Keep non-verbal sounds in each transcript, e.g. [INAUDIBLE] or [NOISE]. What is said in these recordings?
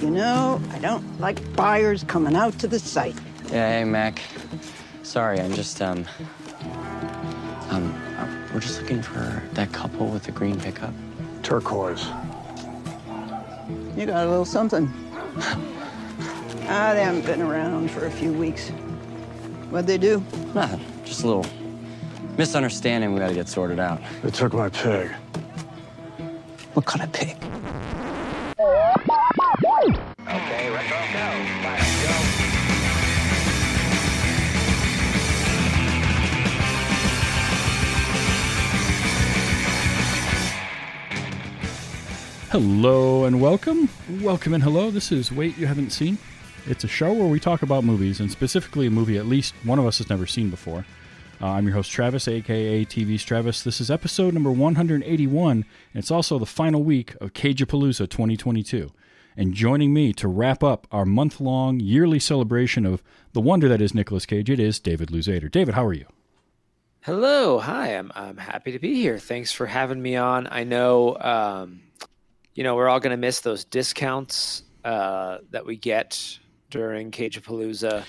You know, I don't like buyers coming out to the site. Yeah, hey, Mac. Sorry, I'm just, um, um, uh, we're just looking for that couple with the green pickup. Turquoise. You got a little something. [LAUGHS] ah, they haven't been around for a few weeks. What'd they do? Nothing. Just a little misunderstanding we gotta get sorted out. They took my pig. What kind of pig? Okay, let's go. Let's go. Hello and welcome. Welcome and hello. This is Wait You Haven't Seen. It's a show where we talk about movies, and specifically a movie at least one of us has never seen before. Uh, I'm your host, Travis, aka TV's Travis. This is episode number 181, and it's also the final week of Cageapalooza 2022. And joining me to wrap up our month long yearly celebration of the wonder that is Nicolas Cage, it is David Luzader. David, how are you? Hello, hi. I'm I'm happy to be here. Thanks for having me on. I know, um, you know, we're all going to miss those discounts uh, that we get during Cageapalooza.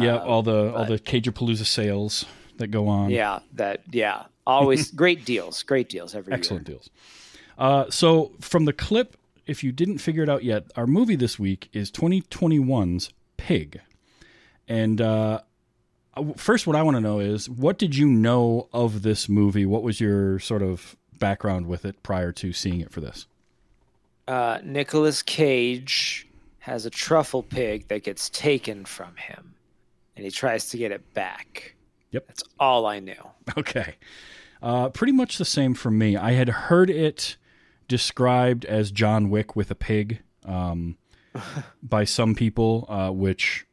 yeah, Uh, all the all but- the Cageapalooza sales that go on. Yeah, that yeah, always [LAUGHS] great deals, great deals every Excellent deals. Uh, so, from the clip, if you didn't figure it out yet, our movie this week is 2021's Pig. And uh, first, what I want to know is what did you know of this movie? What was your sort of background with it prior to seeing it for this? Uh, Nicolas Cage has a truffle pig that gets taken from him, and he tries to get it back. Yep. That's all I knew. Okay. Uh, pretty much the same for me. I had heard it described as John Wick with a pig um, [LAUGHS] by some people, uh, which,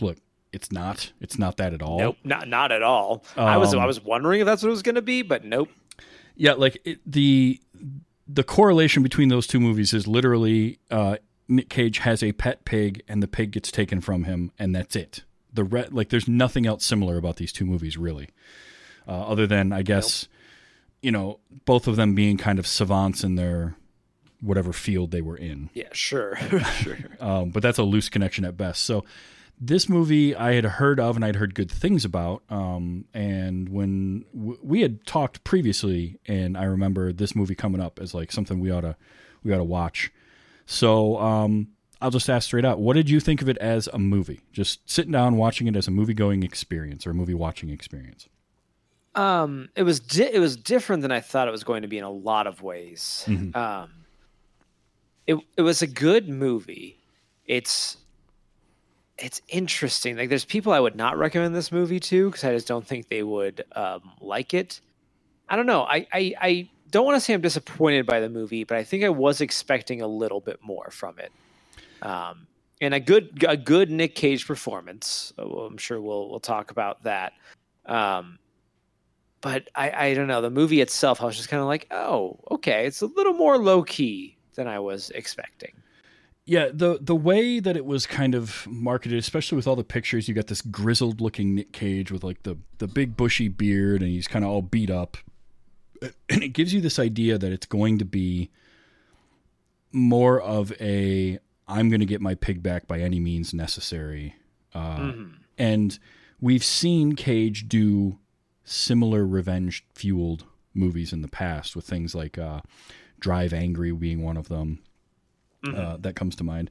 look, it's not. It's not that at all. Nope, not not at all. I was Um, I was wondering if that's what it was going to be, but nope. Yeah, like it, the the correlation between those two movies is literally uh, Nick Cage has a pet pig and the pig gets taken from him, and that's it. The re- like, there's nothing else similar about these two movies, really, uh, other than I guess you know both of them being kind of savants in their whatever field they were in. Yeah, sure, [LAUGHS] [LAUGHS] sure. um, but that's a loose connection at best. So this movie I had heard of and I'd heard good things about. Um, and when w- we had talked previously, and I remember this movie coming up as like something we ought to we ought to watch. So um, I'll just ask straight out: What did you think of it as a movie? Just sitting down watching it as a movie going experience or a movie watching experience. Um, it was di- it was different than I thought it was going to be in a lot of ways. Mhm. Um, it it was a good movie. It's it's interesting. Like, there's people I would not recommend this movie to because I just don't think they would um, like it. I don't know. I I, I don't want to say I'm disappointed by the movie, but I think I was expecting a little bit more from it. Um, and a good a good Nick Cage performance. Uh, I'm sure we'll we'll talk about that. Um, but I, I don't know the movie itself. I was just kind of like, oh, okay, it's a little more low key than I was expecting. Yeah, the the way that it was kind of marketed, especially with all the pictures, you got this grizzled looking Nick Cage with like the the big bushy beard, and he's kind of all beat up, [CLEARS THROAT] and it gives you this idea that it's going to be more of a I'm going to get my pig back by any means necessary, uh, Mhm. and we've seen Cage do similar revenge fueled movies in the past with things like uh, Drive Angry being one of them uh, that comes to mind.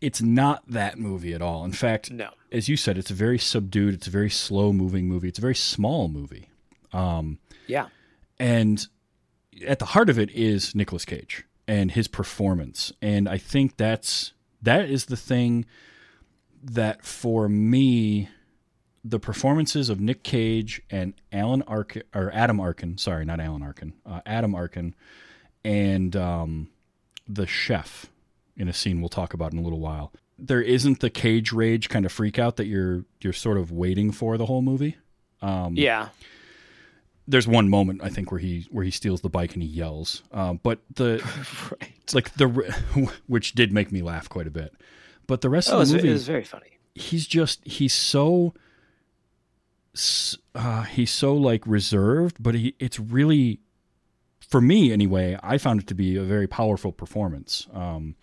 It's not that movie at all. In fact, No. as you said, it's a very subdued, it's a very slow moving movie. It's a very small movie. Um, Yeah. and at the heart of it is Nicolas Cage and his performance. And I think that's that is the thing that for me the performances of Nick Cage and Alan Arkin or Adam Arkin, sorry, not Alan Arkin, uh, Adam Arkin, and um, the chef in a scene we'll talk about in a little while. There isn't the cage rage kind of freak out that you're you're sort of waiting for the whole movie. Um, Yeah. there's one moment I think where he where he steals the bike and he yells. Um, but the [LAUGHS] right. it's like the [LAUGHS] which did make me laugh quite a bit. But the rest Oh, of the movie, is very funny. he's just he's so uh, he's so like reserved, but he it's really for me anyway. I found it to be a very powerful performance. Um,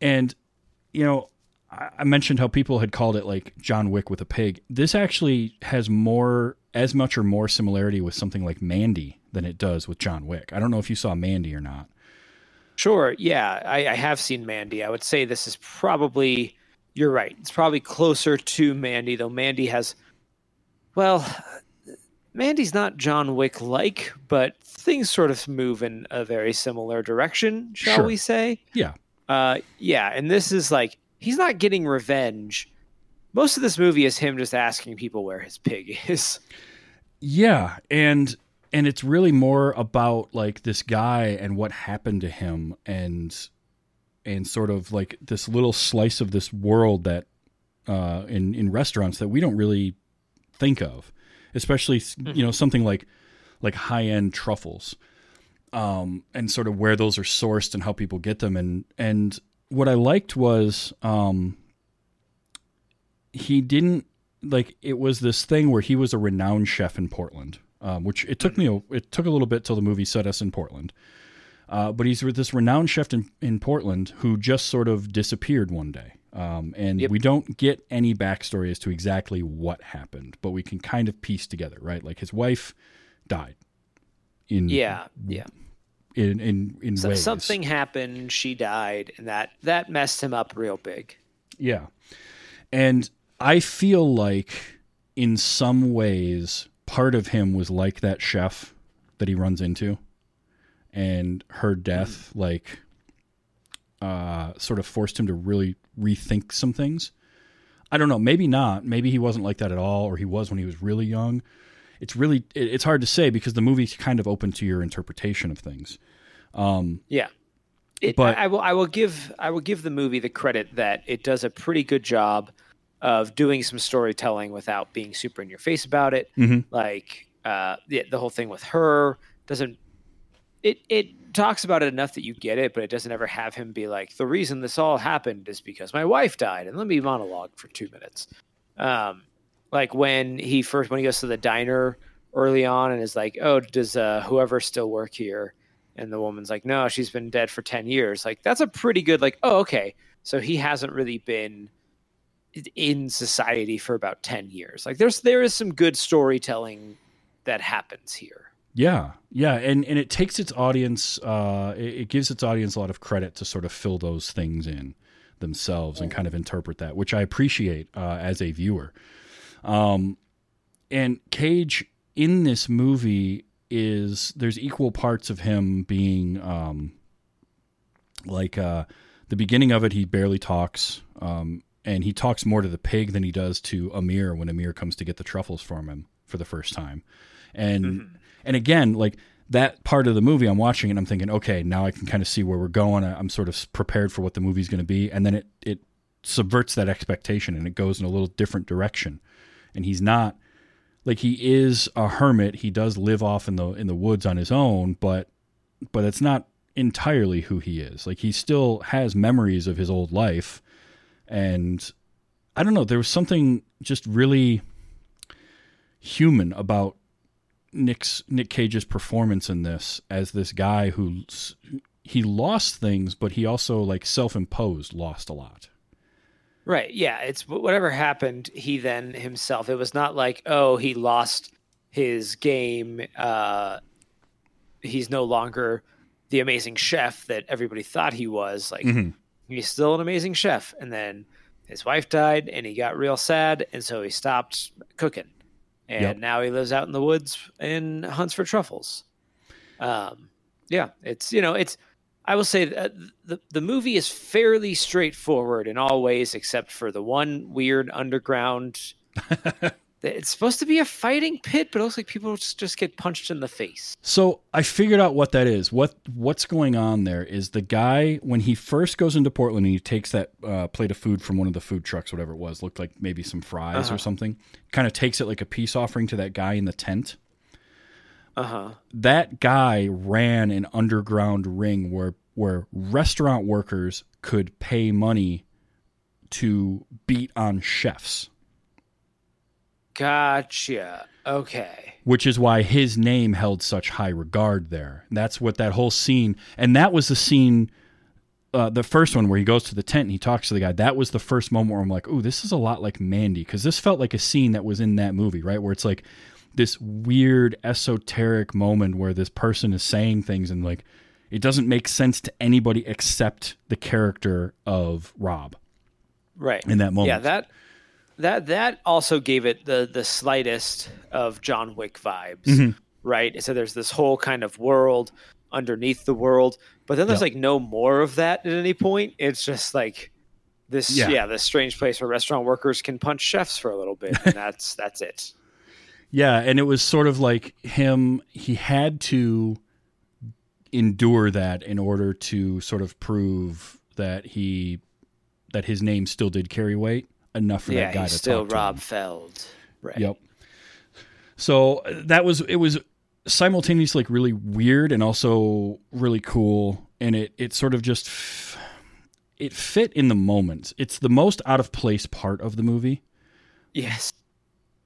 And you know, I I mentioned how people had called it like John Wick with a pig. This actually has more, as much or more similarity with something like Mandy than it does with John Wick. I don't know if you saw Mandy or not. Sure. Yeah, I, I have seen Mandy. I would say this is probably. You're right. It's probably closer to Mandy, though. Mandy has. Well, Mandy's not John Wick like, but things sort of move in a very similar direction, shall Sure. we say? Yeah. Uh, yeah, and this is like he's not getting revenge. Most of this movie is him just asking people where his pig [LAUGHS] is. Yeah, and and it's really more about like this guy and what happened to him and and sort of like this little slice of this world that uh in in restaurants that we don't really think of, especially you know something like like high-end truffles. Um and sort of where those are sourced and how people get them and and what I liked was um he didn't like it was this thing where he was a renowned chef in Portland, um, which it took me a, it took a little bit till the movie set us in Portland. Uh, but he's with this renowned chef in, in Portland who just sort of disappeared one day. Um, and Yep. we don't get any backstory as to exactly what happened, but we can kind of piece together, right? Like his wife died. In Yeah, yeah. in in in So ways. something happened. She died, and that that messed him up real big. Yeah. And I feel like in some ways part of him was like that chef that he runs into and her death like uh sort of forced him to really rethink some things. I don't know, maybe not. Maybe he wasn't like that at all or he was when he was really young. It's really it- it's hard to say because the movie's kind of open to your interpretation of things. Yeah. It, But- I, I will I will give I will give the movie the credit that it does a pretty good job of doing some storytelling without being super in your face about it. Mhm. Like uh, the the whole thing with her doesn't it it talks about it enough that you get it, but it doesn't ever have him be like the reason this all happened is because my wife died, and let me monologue for two minutes. Um, like when he first when he goes to the diner early on and is like, oh, does uh, whoever still work here? And the woman's like, no, she's been dead for 10 years. Like, that's a pretty good, like, oh, okay. So he hasn't really been in society for about 10 years. Like, there's, there is some good storytelling that happens here. Yeah, yeah, and and it takes its audience, uh, it, it gives its audience a lot of credit to sort of fill those things in themselves and kind of interpret that, which I appreciate uh, as a viewer. Um, and Cage in this movie is there's equal parts of him being um, like uh, the beginning of it. He barely talks, um, and he talks more to the pig than he does to Amir when Amir comes to get the truffles from him for the first time. And mm-hmm. and again, like that part of the movie, I'm watching and I'm thinking, okay, now I can kind of see where we're going. I'm sort of prepared for what the movie's going to be, and then it it subverts that expectation and it goes in a little different direction. And he's not like he is a hermit. He does live off in the in the woods on his own, but but it's not entirely who he is. Like he still has memories of his old life, and I don't know. There was something just really human about Nick's Nick Cage's performance in this as this guy who he lost things, but he also like self-imposed lost a lot. Right. Yeah. It's whatever happened, he then himself. It was not like, oh, he lost his game. Uh, he's no longer the amazing chef that everybody thought he was. Like, he's still an amazing chef. And then his wife died and he got real sad. And so he stopped cooking. And Yep. now he lives out in the woods and hunts for truffles. Um, yeah. It's, you know, it's, I will say that the the movie is fairly straightforward in all ways, except for the one weird underground. [LAUGHS] it's supposed to be a fighting pit, but it looks like people just, just get punched in the face. So I figured out what that is. What what's going on there is the guy when he first goes into Portland and he takes that uh, plate of food from one of the food trucks, whatever it was, looked like maybe some fries or something. Kind of takes it like a peace offering to that guy in the tent. Uh huh. that guy ran an underground ring where where restaurant workers could pay money to beat on chefs, Gotcha. Okay. which is why his name held such high regard there. That's what that whole scene and that was the scene uh, the first one where he goes to the tent and he talks to the guy. That was the first moment where I'm like, "Ooh, this is a lot like Mandy," because this felt like a scene that was in that movie, right? Where it's like this weird esoteric moment where this person is saying things and like it doesn't make sense to anybody except the character of Rob right in that moment. Yeah, that that that also gave it the the slightest of John Wick vibes, Mm-hmm. right? So there's this whole kind of world underneath the world, but then there's Yep. like no more of that at any point. It's just like this, Yeah. yeah, this strange place where restaurant workers can punch chefs for a little bit, and that's [LAUGHS] that's it. Yeah, and it was sort of like him. He had to endure that in order to sort of prove that he that his name still did carry weight enough for yeah, that guy to still to Rob him. Feld, right? Yep. So that was it was simultaneously like really weird and also really cool, and it it sort of just f- it fit in the moment. It's the most out of place part of the movie Yes.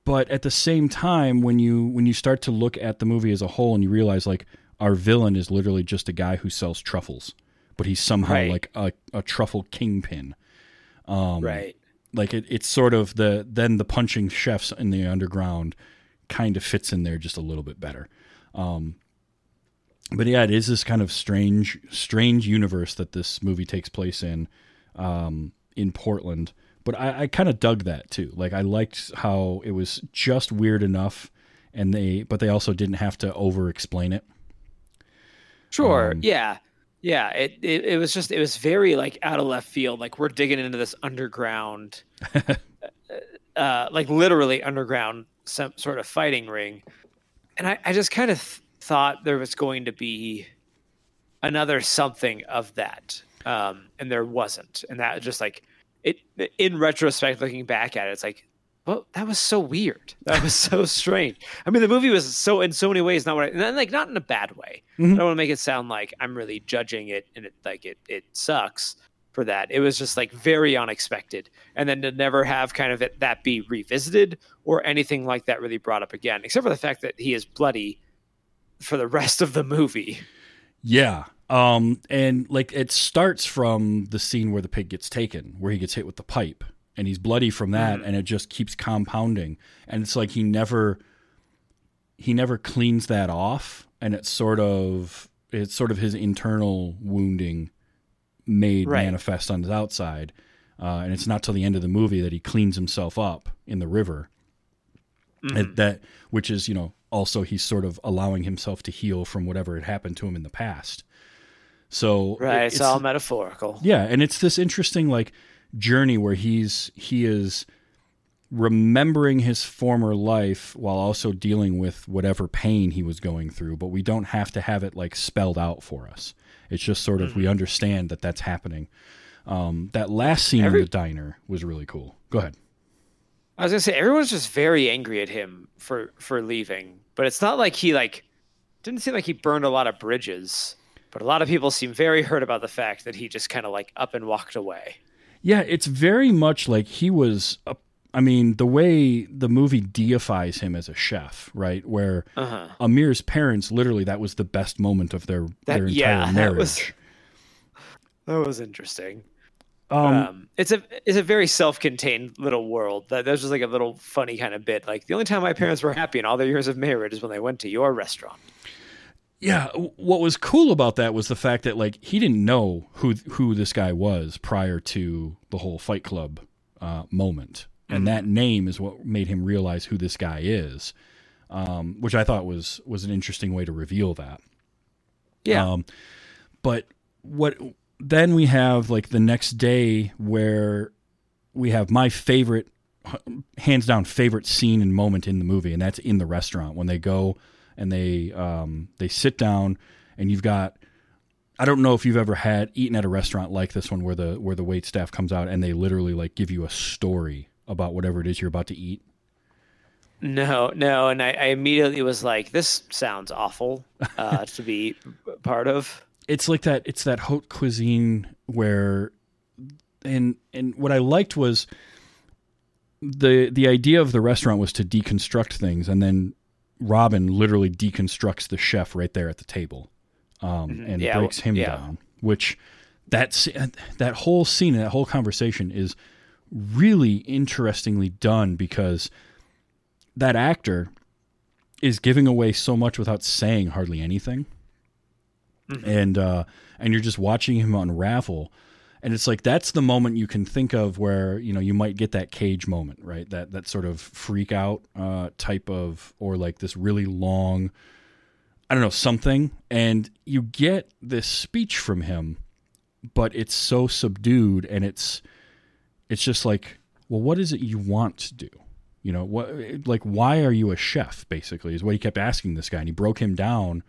but at the same time when you when you start to look at the movie as a whole and you realize like our villain is literally just a guy who sells truffles but he's somehow Right. like a, a truffle kingpin Um, right. Like it, it's sort of the then the punching chefs in the underground kind of fits in there just a little bit better um, but yeah it is this kind of strange strange universe that this movie takes place in um, in portland but i, I kind of dug that too like i liked how it was just weird enough and they but they also didn't have to over explain it Sure. Um, yeah. Yeah. It, it it was just it was very like out of left field. Like we're digging into this underground, [LAUGHS] uh, like literally underground some sort of fighting ring, and I I just kind of th- thought there was going to be another something of that, um, and there wasn't, and that just like it in retrospect, looking back at it, it's like. Well, that was so weird. That was so strange. I mean, the movie was so in so many ways not what I, and like not in a bad way. I don't want to make it sound like I'm really judging it and it like it it sucks for that. It was just like very unexpected, and then to never have kind of it, that be revisited or anything like that really brought up again, except for the fact that he is bloody for the rest of the movie. Yeah. Um, and like it starts from the scene where the pig gets taken, where he gets hit with the pipe, and he's bloody from that, and it just keeps compounding. And it's like he never he never cleans that off, and it's sort of it's sort of his internal wounding made Right. manifest on his outside. Uh, and it's not till the end of the movie that he cleans himself up in the river. And that which is, you know, also he's sort of allowing himself to heal from whatever had happened to him in the past. So Right, it- it's, all metaphorical. yeah, and it's this interesting like journey where he's he is remembering his former life while also dealing with whatever pain he was going through, but we don't have to have it like spelled out for us. It's just sort of we understand that that's happening. Um, that last scene Every- in the diner was really cool. Go ahead. I was gonna say everyone's just very angry at him for for leaving, but it's not like he like didn't seem like he burned a lot of bridges. But a lot of people seem very hurt about the fact that he just kind of like up and walked away. Yeah, it's very much like he was. A, I mean, the way the movie deifies him as a chef, right? Where Uh-huh. Amir's parents, literally, that was the best moment of their That- their entire yeah, that marriage. was- That was interesting. um, Um, it's a it's a very self-contained little world. That there's just like a little funny kind of bit. Like the only time my parents were happy in all their years of marriage is when they went to your restaurant. Yeah, what was cool about that was the fact that like he didn't know who who this guy was prior to the whole Fight Club uh, moment, and that name is what made him realize who this guy is, um, which I thought was was an interesting way to reveal that. Yeah, Um, but what then we have like the next day where we have my favorite, hands down favorite scene and moment in the movie, and that's in the restaurant when they go and they um, they sit down and you've got. I don't know if you've ever had eaten at a restaurant like this one where the where the wait staff comes out and they literally like give you a story about whatever it is you're about to eat. no, no, and I, I immediately was like, "This sounds awful uh, to be part of." it's like that it's that haute cuisine where and and what I liked was the the idea of the restaurant was to deconstruct things and then Robin literally deconstructs the chef right there at the table um, and Mm-hmm. Yeah, breaks him yeah. down which that that whole scene, that whole conversation is really interestingly done because that actor is giving away so much without saying hardly anything, and uh, and you're just watching him unravel. And it's like that's the moment you can think of where you know you might get that cage moment, right? That that sort of freak out uh, type of, or like this really long, I don't know something, and you get this speech from him, but it's so subdued, and it's it's just like, well, what is it you want to do? You know, what like why are you a chef? Basically, is what he kept asking this guy, and he broke him down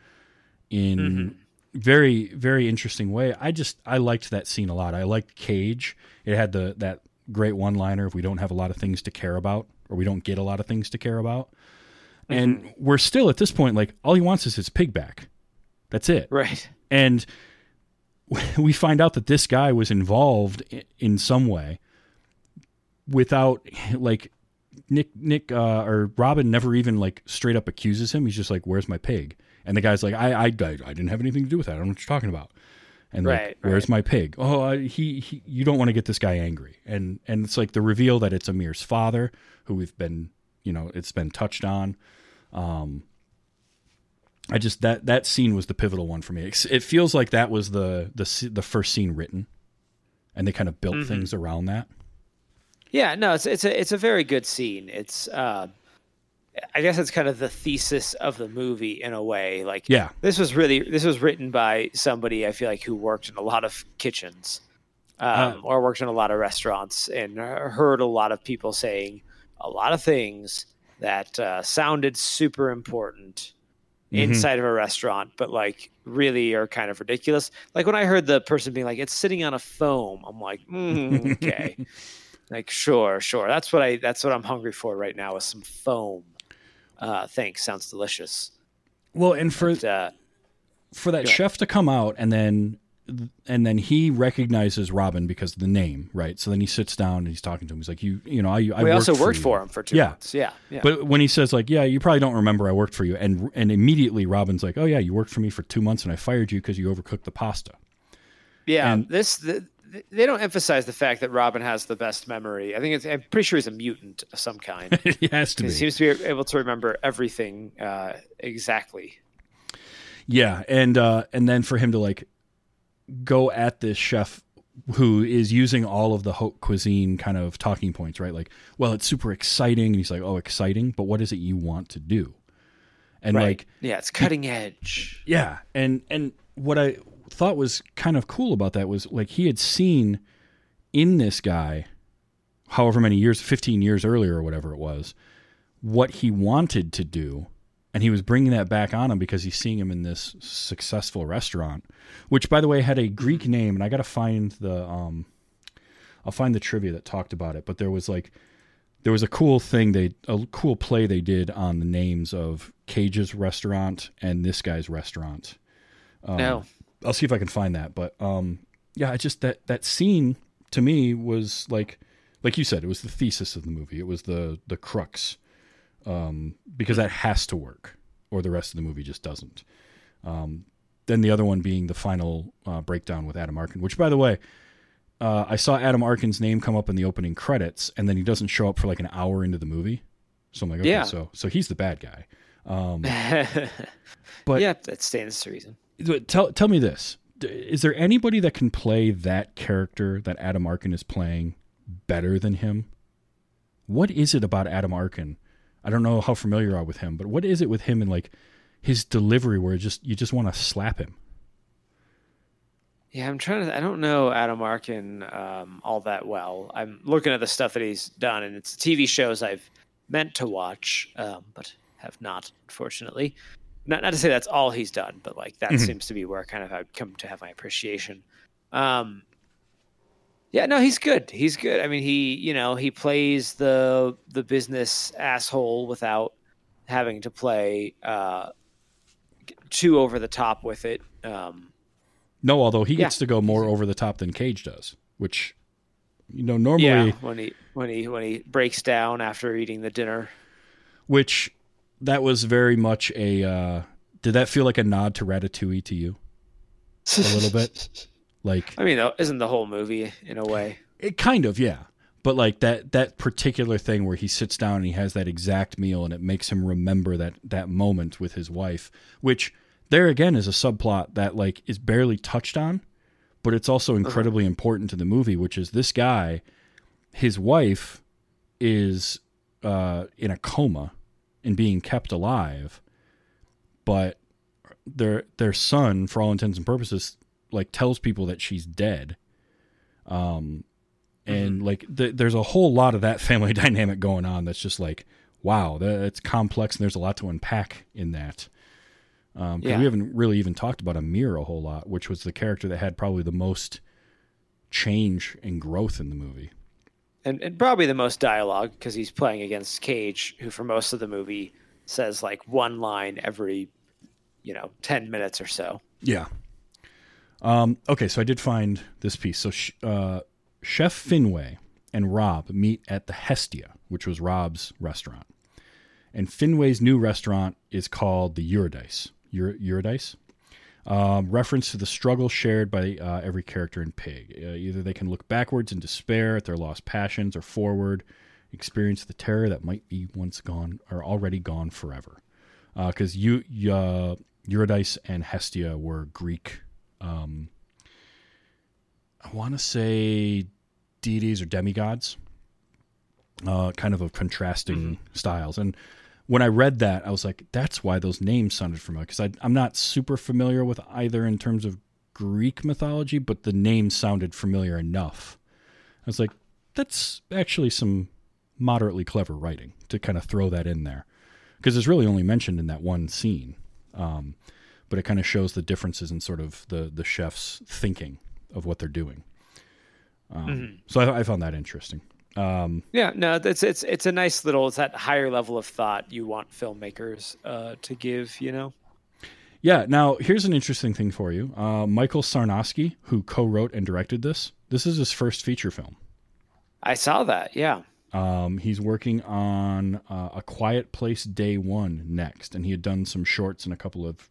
in very very interesting way. I just I liked that scene a lot. I liked Cage. It had the that great one liner. If we don't have a lot of things to care about, or we don't get a lot of things to care about, and we're still at this point like all he wants is his pig back. That's it. Right. And [LAUGHS] we find out that this guy was involved in some way without [LAUGHS] like Nick Nick uh, or Robin never even like straight up accuses him. He's just like, "Where's my pig?" And the guy's like, "I I, I, I didn't have anything to do with that. I don't know what you're talking about." And like, "Where's right. my pig?" Oh, uh, he, he you don't want to get this guy angry. And and it's like the reveal that it's Amir's father, who we've been you know it's been touched on. Um, I just that that scene was the pivotal one for me. It, it feels like that was the the the first scene written, and they kind of built Mm-hmm. things around that. Yeah, no, it's it's a it's a very good scene. It's uh, I guess it's kind of the thesis of the movie in a way. Like, Yeah. this was really this was written by somebody I feel like who worked in a lot of kitchens, um, or worked in a lot of restaurants, and uh, heard a lot of people saying a lot of things that uh, sounded super important inside of a restaurant, but like really are kind of ridiculous. Like when I heard the person being like, "It's sitting on a foam," I'm like, mm, okay. [LAUGHS] Like sure, sure. That's what I that's what I'm hungry for right now is some foam. Uh thanks, sounds delicious. Well, and for But, uh, for that chef to come out and then and then he recognizes Robin because of the name, right? So then he sits down and he's talking to him. He's like, "You, you know, I, I we also worked you. for him for two Yeah. months. Yeah. Yeah. But when he says like, "Yeah, you probably don't remember I worked for you," and and immediately Robin's like, "Oh yeah, you worked for me for two months and I fired you because you overcooked the pasta." yeah. and- this the, they don't emphasize the fact that Robin has the best memory. I think it's I'm pretty sure he's a mutant of some kind. [LAUGHS] he has to he be. seems to be able to remember everything uh, exactly. Yeah, and uh, and then for him to like go at this chef who is using all of the haute cuisine kind of talking points, right? Like, well, it's super exciting, and he's like, "Oh, exciting, but what is it you want to do?" And like, yeah, it's cutting edge. yeah, and and what I thought was kind of cool about that was like he had seen in this guy, however many years, fifteen years earlier or whatever it was, what he wanted to do, and he was bringing that back on him because he's seeing him in this successful restaurant, which by the way had a Greek name, and I got to find the um, I'll find the trivia that talked about it, but there was like there was a cool thing they a cool play they did on the names of Cage's restaurant and this guy's restaurant. Um, no. I'll see if I can find that, but um, yeah, I just that that scene to me was like like you said, it was the thesis of the movie. It was the the crux um, because that has to work, or the rest of the movie just doesn't. Um, then the other one being the final uh, breakdown with Adam Arkin, which by the way, uh, I saw Adam Arkin's name come up in the opening credits, and then he doesn't show up for like an hour into the movie. So I'm like, okay, Yeah. so so he's the bad guy. Um, [LAUGHS] but yeah, that stands to reason. Tell tell me this: is there anybody that can play that character that Adam Arkin is playing better than him? What is it about Adam Arkin? I don't know how familiar you are with him, but what is it with him and like his delivery where just you just want to slap him? Yeah, I'm trying to. I don't know Adam Arkin um, all that well. I'm looking at the stuff that he's done, and it's TV shows I've meant to watch, um, but have not, unfortunately. Not not to say that's all he's done, but like that Mhm. seems to be where kind of I've come to have my appreciation. Um, yeah, no, he's good. He's good. I mean, he you know he plays the the business asshole without having to play uh, too over the top with it. Um, No, although he Yeah. gets to go more over the top than Cage does, which you know normally Yeah, when he when he when he breaks down after eating the dinner. which that was very much a uh did that feel like a nod to Ratatouille to you? A little bit. [LAUGHS] Like I mean, though, isn't the whole movie in a way? it kind of, yeah. But like that that particular thing where he sits down and he has that exact meal and it makes him remember that that moment with his wife, which there again is a subplot that like is barely touched on, but it's also incredibly important to the movie, which is this guy, his wife is uh, in a coma and being kept alive, but their their son, for all intents and purposes, like tells people that she's dead. Um, and like th- there's a whole lot of that [LAUGHS] family dynamic going on. That's just like, wow, that's complex, and there's a lot to unpack in that. Um, Yeah. we haven't really even talked about Amir a whole lot, which was the character that had probably the most change and growth in the movie. And, and probably the most dialogue because he's playing against Cage, who for most of the movie says like one line every, you know, ten minutes or so. Yeah. Um, okay, so I did find this piece. So uh, Chef Finway and Rob meet at the Hestia, which was Rob's restaurant. And Finway's new restaurant is called the Eurydice. Eur- Eurydice? Um, reference to the struggle shared by uh, every character in Pig. Uh, either they can look backwards in despair at their lost passions, or forward, experience the terror that might be once gone or already gone forever. Because you, uh, Eurydice and Hestia were Greek. Um, I want to say deities or demigods, uh, kind of of contrasting styles. And when I read that, I was like, that's why those names sounded familiar. Because I'm not super familiar with either in terms of Greek mythology, but the names sounded familiar enough. I was like, that's actually some moderately clever writing to kind of throw that in there. Because it's really only mentioned in that one scene. Um, but it kind of shows the differences in sort of the, the chef's thinking of what they're doing. Um, So I, I found that interesting. Um, Yeah, no, it's it's it's a nice little. It's that higher level of thought you want filmmakers uh, to give. You know. Yeah. Now, here's an interesting thing for you. Uh, Michael Sarnoski, who co-wrote and directed this, this is his first feature film. I saw that. Yeah. Um, he's working on uh, a Quiet Place Day One next, and he had done some shorts and a couple of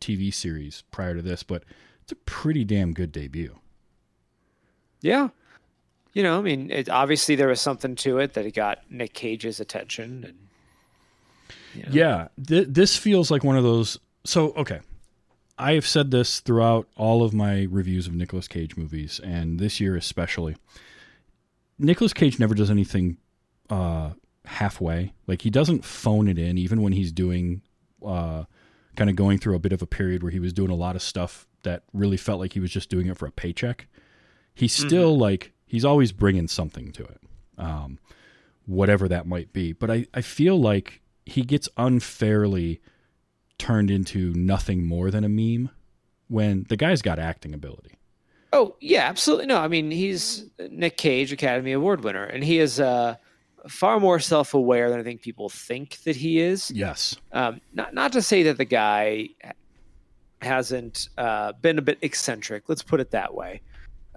TV series prior to this, but it's a pretty damn good debut. Yeah. You know, I mean, it, obviously there was something to it that it got Nick Cage's attention, and you know, Yeah, th- this feels like one of those. So, okay, I have said this throughout all of my reviews of Nicolas Cage movies, and this year especially. Nicolas Cage never does anything uh, halfway. Like he doesn't phone it in, even when he's doing, uh, kind of going through a bit of a period where he was doing a lot of stuff that really felt like he was just doing it for a paycheck. He's still like he's always bringing something to it, um, whatever that might be. But I, I feel like he gets unfairly turned into nothing more than a meme when the guy's got acting ability. Oh yeah, absolutely. No, I mean he's Nick Cage, Academy Award winner, and he is uh, far more self-aware than I think people think that he is. Yes. Um, not not to say that the guy hasn't uh, been a bit eccentric. Let's put it that way.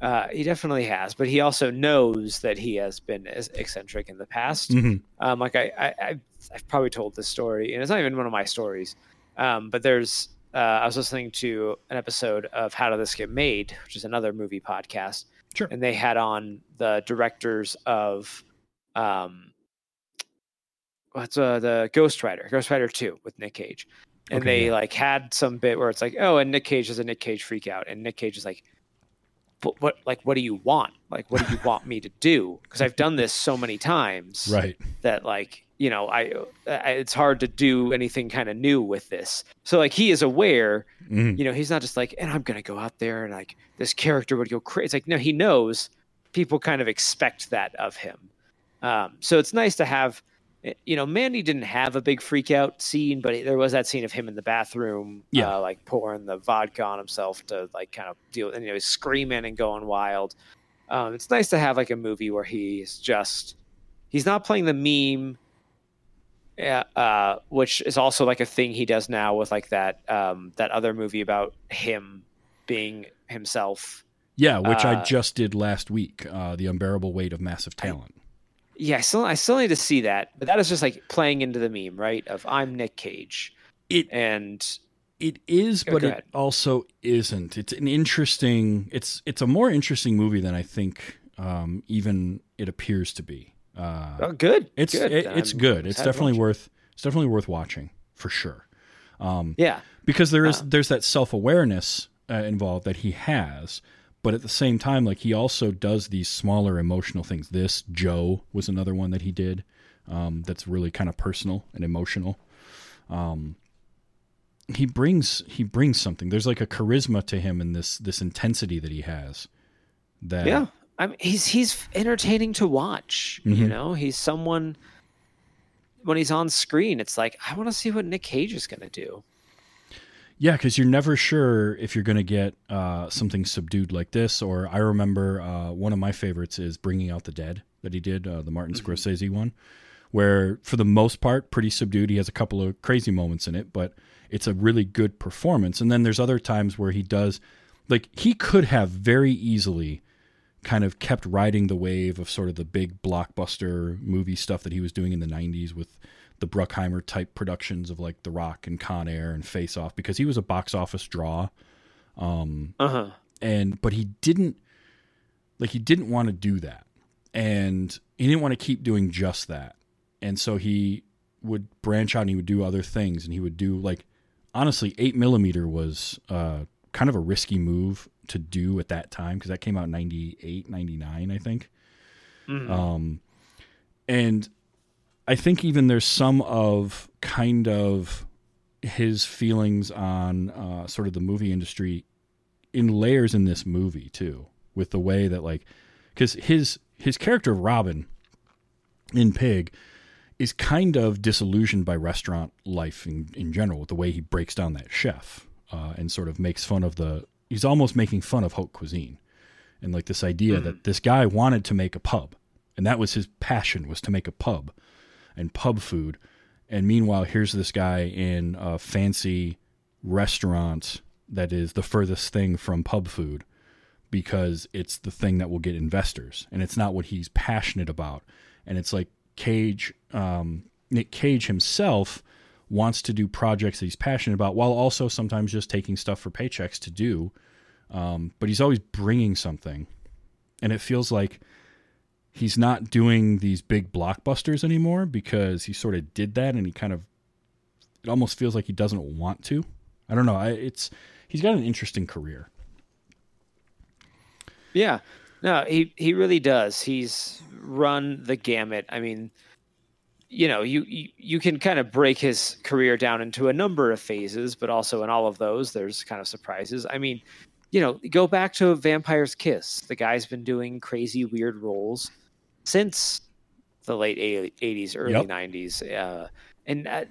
Uh, he definitely has, but he also knows that he has been as eccentric in the past. Mhm. Um, like I, I, I've, I've probably told this story, and it's not even one of my stories. Um, but there's, uh, I was listening to an episode of How Did This Get Made, which is another movie podcast, Sure. and they had on the directors of, um, what's uh, the Ghost Rider, Ghost Rider Two with Nick Cage, and Okay, they yeah. like had some bit where it's like, oh, and Nick Cage is a Nick Cage freak out, and Nick Cage is like, but what like what do you want? Like what do you want me to do? Because I've done this so many times Right. that like you know I, I it's hard to do anything kind of new with this. So like he is aware, Mhm. you know, he's not just like and I'm gonna go out there and like this character would go crazy. It's like no, he knows people kind of expect that of him. Um, so it's nice to have. Eh, You know, Mandy didn't have a big freak out scene, but there was that scene of him in the bathroom, Yeah. uh, like pouring the vodka on himself to like kind of deal. And you know, he's screaming and going wild. Um, it's nice to have like a movie where he's just he's not playing the meme yeah, uh, which is also like a thing he does now with like that um, that other movie about him being himself. Yeah, which I Uh, just did last week. Uh, the unbearable weight of massive talent. Yeah, I still I still need to see that, but that is just like playing into the meme, right? Of I'm Nick Cage, It- and It is, but it also isn't. It's an interesting. It's it's a more interesting movie than I think um, even it appears to be. Uh, Oh, good. it's good. it- it's good. It's definitely worth. It's definitely worth watching for sure. it. Yeah. because there is Uh. there's that self awareness uh, involved that he has, but at the same time, like he also does these smaller emotional things. This Joe was another one that he did um, that's really kind of personal and emotional. Um, he brings he brings something. There's like a charisma to him and this this intensity that he has. That Yeah. I mean, he's he's entertaining to watch. You Mhm. know, he's someone. When he's on screen, it's like I want to see what Nick Cage is going to do. Yeah, because you're never sure if you're going to get uh, something subdued like this. Or I remember uh, one of my favorites is Bringing Out the Dead that he did, uh, the Martin Scorsese one, where for the most part, pretty subdued. He has a couple of crazy moments in it, but it's a really good performance. And then there's other times where he does, like, he could have very easily kind of kept riding the wave of sort of the big blockbuster movie stuff that he was doing in the 90s with the Bruckheimer type productions of like The Rock and Con Air and Face Off because he was a box office draw. Uh huh. and but he didn't like he didn't want to do that. And he didn't want to keep doing just that. And so he would branch out and he would do other things and he would do like honestly 8 millimeter was uh kind of a risky move to do at that time because that came out in 98 99 i think. Um and i think even there's some of kind of his feelings on uh, sort of the movie industry in layers in this movie too with the way that like because his his character of robin in pig is kind of disillusioned by restaurant life in, in general with the way he breaks down that chef uh, and sort of makes fun of the he's almost making fun of haute cuisine. And like this idea that this guy wanted to make a pub and that was his passion was to make a pub and pub food. And meanwhile here's this guy in a fancy restaurant that is the furthest thing from pub food because it's the thing that will get investors. And it's not what he's passionate about. And it's like cage um, nick cage himself wants to do projects that he's passionate about while also sometimes just taking stuff for paychecks to do. Um, but he's always bringing something. And it feels like he's not doing these big blockbusters anymore because he sort of did that and he kind of it almost feels like he doesn't want to i don't know I, it's he's got an interesting career Yeah. No, he he really does. He's run the gamut. I mean, you know, you you, you can kind of break his career down into a number of phases, but also in all of those there's kind of surprises. I mean, you know, go back to Vampire's Kiss. The guy's been doing crazy weird roles since the late 80s, early Yep. 90s. Uh and uh,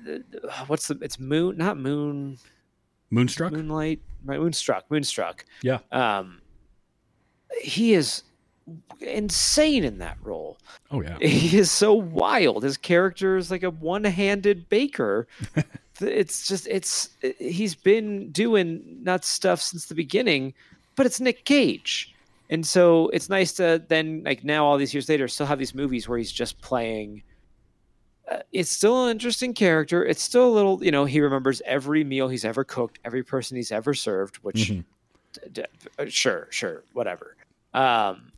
what's the it's Moon, not Moon, moonstruck Moonlight, right? Moonstruck, Moonstruck yeah um, he is insane in that role. oh yeah [LAUGHS] He is so wild. His character is like a one-handed baker. [LAUGHS] it's just it's he's been doing nuts stuff since the beginning, but it's Nick Cage. And so it's nice to then like now all these years later still have these movies where he's just playing uh, it's still an interesting character. It's still a little, you know, he remembers every meal he's ever cooked, every person he's ever served, which Mhm. d- d- uh, sure, sure, whatever. Um,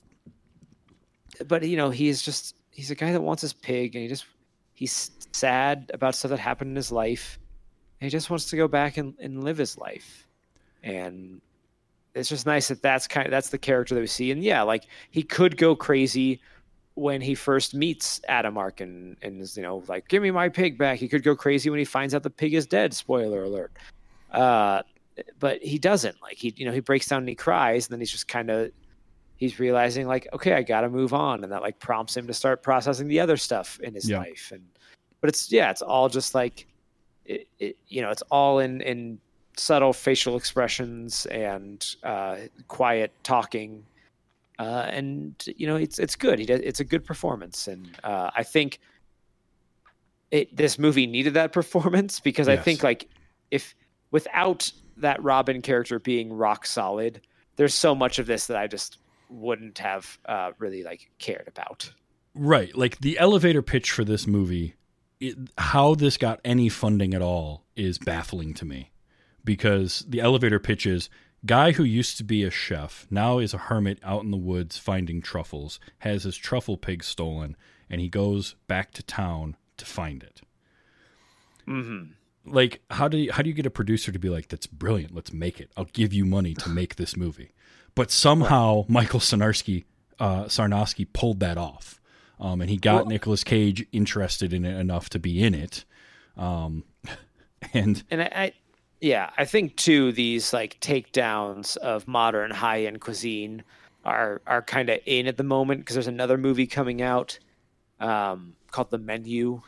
but you know, he's just he's a guy that wants his pig, and he just he's sad about stuff that happened in his life, and he just wants to go back and, and live his life, and it's just nice that that's kind of that's the character that we see, and yeah, like he could go crazy when he first meets Adam Arkin and is you know like give me my pig back. He could go crazy when he finds out the pig is dead. Spoiler alert. Uh, but he doesn't like he you know he breaks down and he cries and then he's just kind of he's realizing like okay i gotta move on and that like prompts him to start processing the other stuff in his Yeah. life and but it's yeah it's all just like it, it you know it's all in in subtle facial expressions and uh quiet talking uh and you know it's it's good he does it's a good performance and uh i think it this movie needed that [LAUGHS] performance because i think like if without that Robin character being rock solid, there's so much of this that I just wouldn't have uh, really like cared about. Right. Like the elevator pitch for this movie, it, how this got any funding at all is baffling to me because the elevator pitch is guy who used to be a chef now is a hermit out in the woods finding truffles, has his truffle pig stolen, and he goes back to town to find it. Mm-hmm. Like, how do you, how do you get a producer to be like, "That's brilliant, let's make it. I'll give you money to make this movie," but somehow Michael Sarnoski uh, Sarnoski pulled that off, um, and he got Well- Nicolas Cage interested in it enough to be in it. Um, [LAUGHS] and And I, I yeah, I think too these like takedowns of modern high end cuisine are are kind of in at the moment because there's another movie coming out um, called The Menu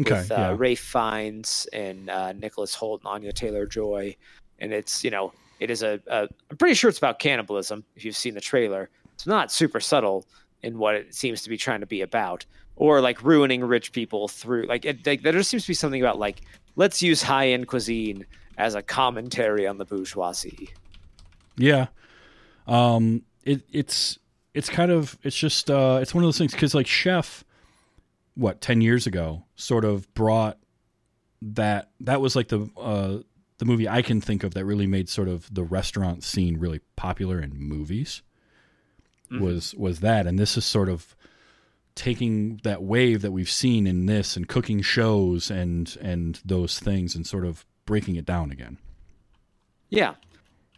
okay, with uh, yeah. Ralph Fiennes and uh, Nicholas Hoult and Anya Taylor Joy, and it's you know it is a, a I'm pretty sure it's about cannibalism if you've seen the trailer. It's not super subtle in what it seems to be trying to be about, or like ruining rich people through like, it, like there just seems to be something about like let's use high end cuisine as a commentary on the bourgeoisie. Yeah. Um it it's it's kind of it's just uh it's one of those things cuz like chef what 10 years ago sort of brought that that was like the uh the movie I can think of that really made sort of the restaurant scene really popular in movies was was that and this is sort of taking that wave that we've seen in this and cooking shows and and those things and sort of breaking it down again. Yeah.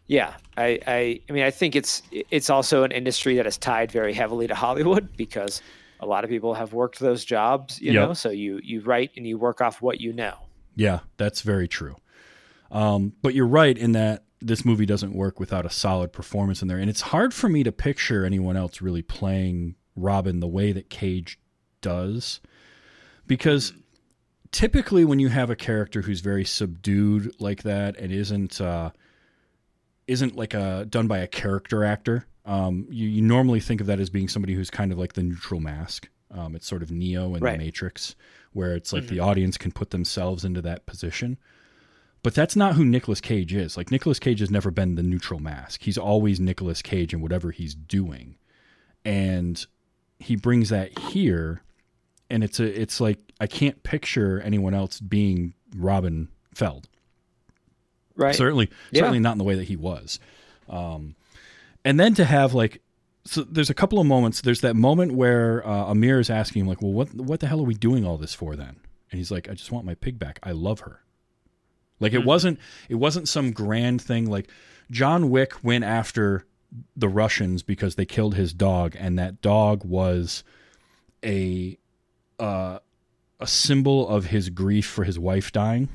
Yeah. I, I I mean I think it's it's also an industry that is tied very heavily to Hollywood because a lot of people have worked those jobs, you Yep. know, so you you write and you work off what you know. Yeah, that's very true. Um, but you're right in that this movie doesn't work without a solid performance in there, and it's hard for me to picture anyone else really playing Robin the way that Cage does, because typically when you have a character who's very subdued like that and isn't uh, isn't like a done by a character actor, um, you, you normally think of that as being somebody who's kind of like the neutral mask. Um, it's sort of Neo in Right. the Matrix, where it's like the audience can put themselves into that position. But that's not who Nicolas Cage is. Like Nicolas Cage has never been the neutral mask. He's always Nicolas Cage in whatever he's doing. And he brings that here and it's a it's like I can't picture anyone else being Robin Feld. Right. Certainly Yeah. certainly not in the way that he was. Um and then to have like so there's a couple of moments. There's that moment where uh, Amir is asking him like, "Well, what what the hell are we doing all this for then?" And he's like, "I just want my pig back. I love her." Like it wasn't it wasn't some grand thing like John Wick went after the Russians because they killed his dog and that dog was a uh, a symbol of his grief for his wife dying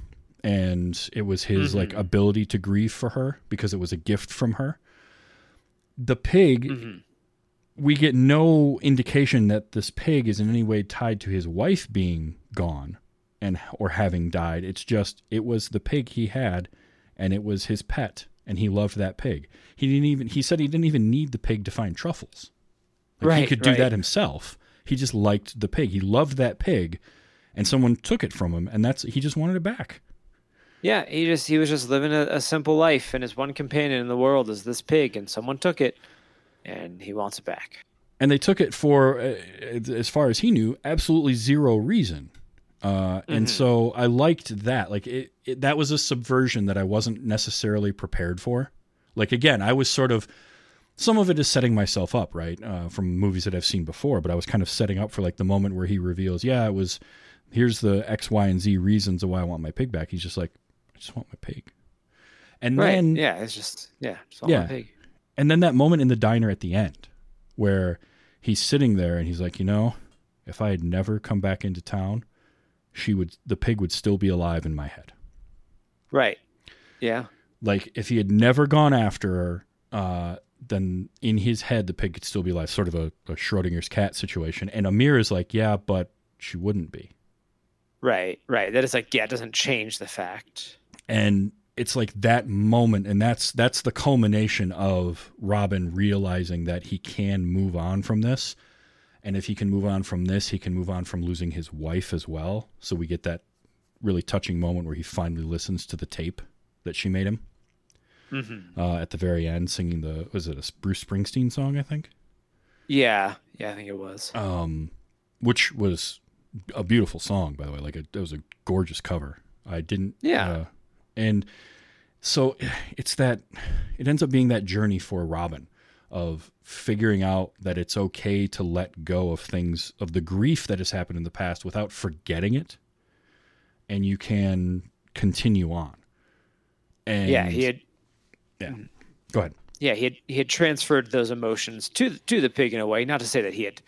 and it was his like ability to grieve for her because it was a gift from her. The pig we get no indication that this pig is in any way tied to his wife being gone and or having died. It's just it was the pig he had and it was his pet and he loved that pig. He didn't even he said he didn't even need the pig to find truffles. Like he could do right. that himself. He just liked the pig. He loved that pig and someone took it from him and that's he just wanted it back. Yeah, he just he was just living a, a simple life, and his one companion in the world is this pig, and someone took it, and he wants it back. and they took it for, uh, as far as he knew, absolutely zero reason. Uh, and so I liked that. Like it, it, that was a subversion that I wasn't necessarily prepared for. Like again, I was sort of some of it is setting myself up, right, uh, from movies that I've seen before. But I was kind of setting up for like the moment where he reveals, yeah, it was. Here's the X, Y, and Z reasons of why I want my pig back. He's just like, I just want my pig. And Right? then yeah, it's just yeah, just want Yeah. my pig. and then that moment in the diner at the end where he's sitting there and he's like, you know, if I had never come back into town, she would the pig would still be alive in my head. Right. Yeah. Like if he had never gone after her, uh, then in his head the pig could still be alive, sort of a, a Schrodinger's cat situation. And Amir is like, yeah, but she wouldn't be. Right. Right. That is like yeah, it doesn't change the fact. and it's like that moment and that's that's the culmination of Robin realizing that he can move on from this and if he can move on from this he can move on from losing his wife as well so we get that really touching moment where he finally listens to the tape that she made him uh, at the very end singing the was it a Bruce Springsteen song I think Yeah. Yeah, I think it was. um, which was a beautiful song, by the way. Like it, it was a gorgeous cover. I didn't, Yeah. uh, and so it's that it ends up being that journey for Robin of figuring out that it's okay to let go of things of the grief that has happened in the past without forgetting it and you can continue on and yeah, he had yeah go ahead yeah he had he had transferred those emotions to to the pig in a way. Not to say that he had,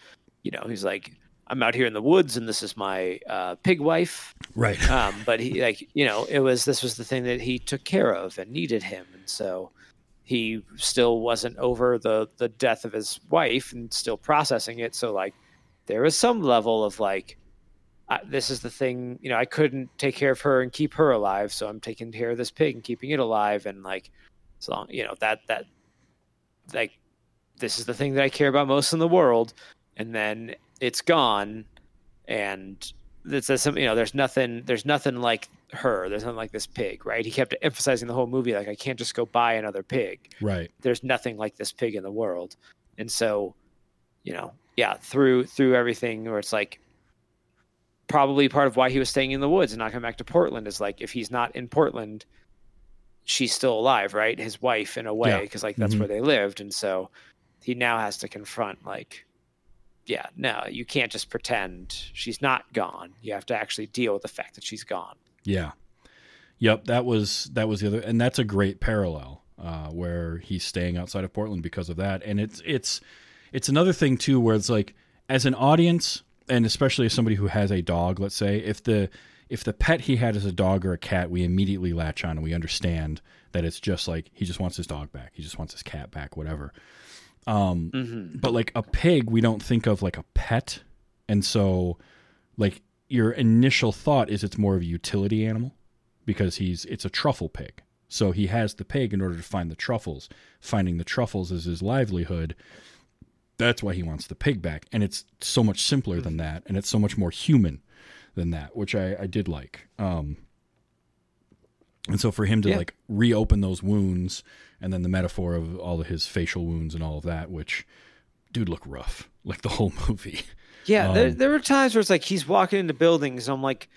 you know, he's like I'm out here in the woods and this is my uh, pig wife. right [LAUGHS] Um, but he like you know it was this was the thing that he took care of and needed him, and so he still wasn't over the the death of his wife and still processing it. So like there was some level of like. I, this is the thing, you know. I couldn't take care of her and keep her alive, so I'm taking care of this pig and keeping it alive, and like, as long you know that that like this is the thing that I care about most in the world, and then it's gone, and it's a, some you know there's nothing there's nothing like her there's nothing like this pig right? He kept emphasizing the whole movie like i can't just go buy another pig. Right. There's nothing like this pig in the world. And so you know yeah through through everything where it's like probably part of why he was staying in the woods and not coming back to portland is like if he's not in portland she's still alive right his wife in a way Yeah. because like that's Mhm. where they lived and so he now has to confront like yeah no you can't just pretend she's not gone you have to actually deal with the fact that she's gone Yeah. Yep, that was that was the other and that's a great parallel uh where he's staying outside of Portland because of that. And it's it's it's another thing too where it's like as an audience and especially as somebody who has a dog, let's say, if the if the pet he had is a dog or a cat, we immediately latch on and we understand that it's just like he just wants his dog back, he just wants his cat back, whatever. Um mm-hmm. but like a pig we don't think of like a pet. And so like your initial thought is it's more of a utility animal because he's it's a truffle pig. So he has the pig in order to find the truffles. Finding the truffles is his livelihood. That's why he wants the pig back. And it's so much simpler than that. And it's so much more human than that which i, I did like um and so for him to Yeah. like reopen those wounds and then the metaphor of all of his facial wounds and all of that which dude look rough [LAUGHS] like the whole movie Yeah, there, Um, there were times where it's like he's walking into buildings, and I'm like,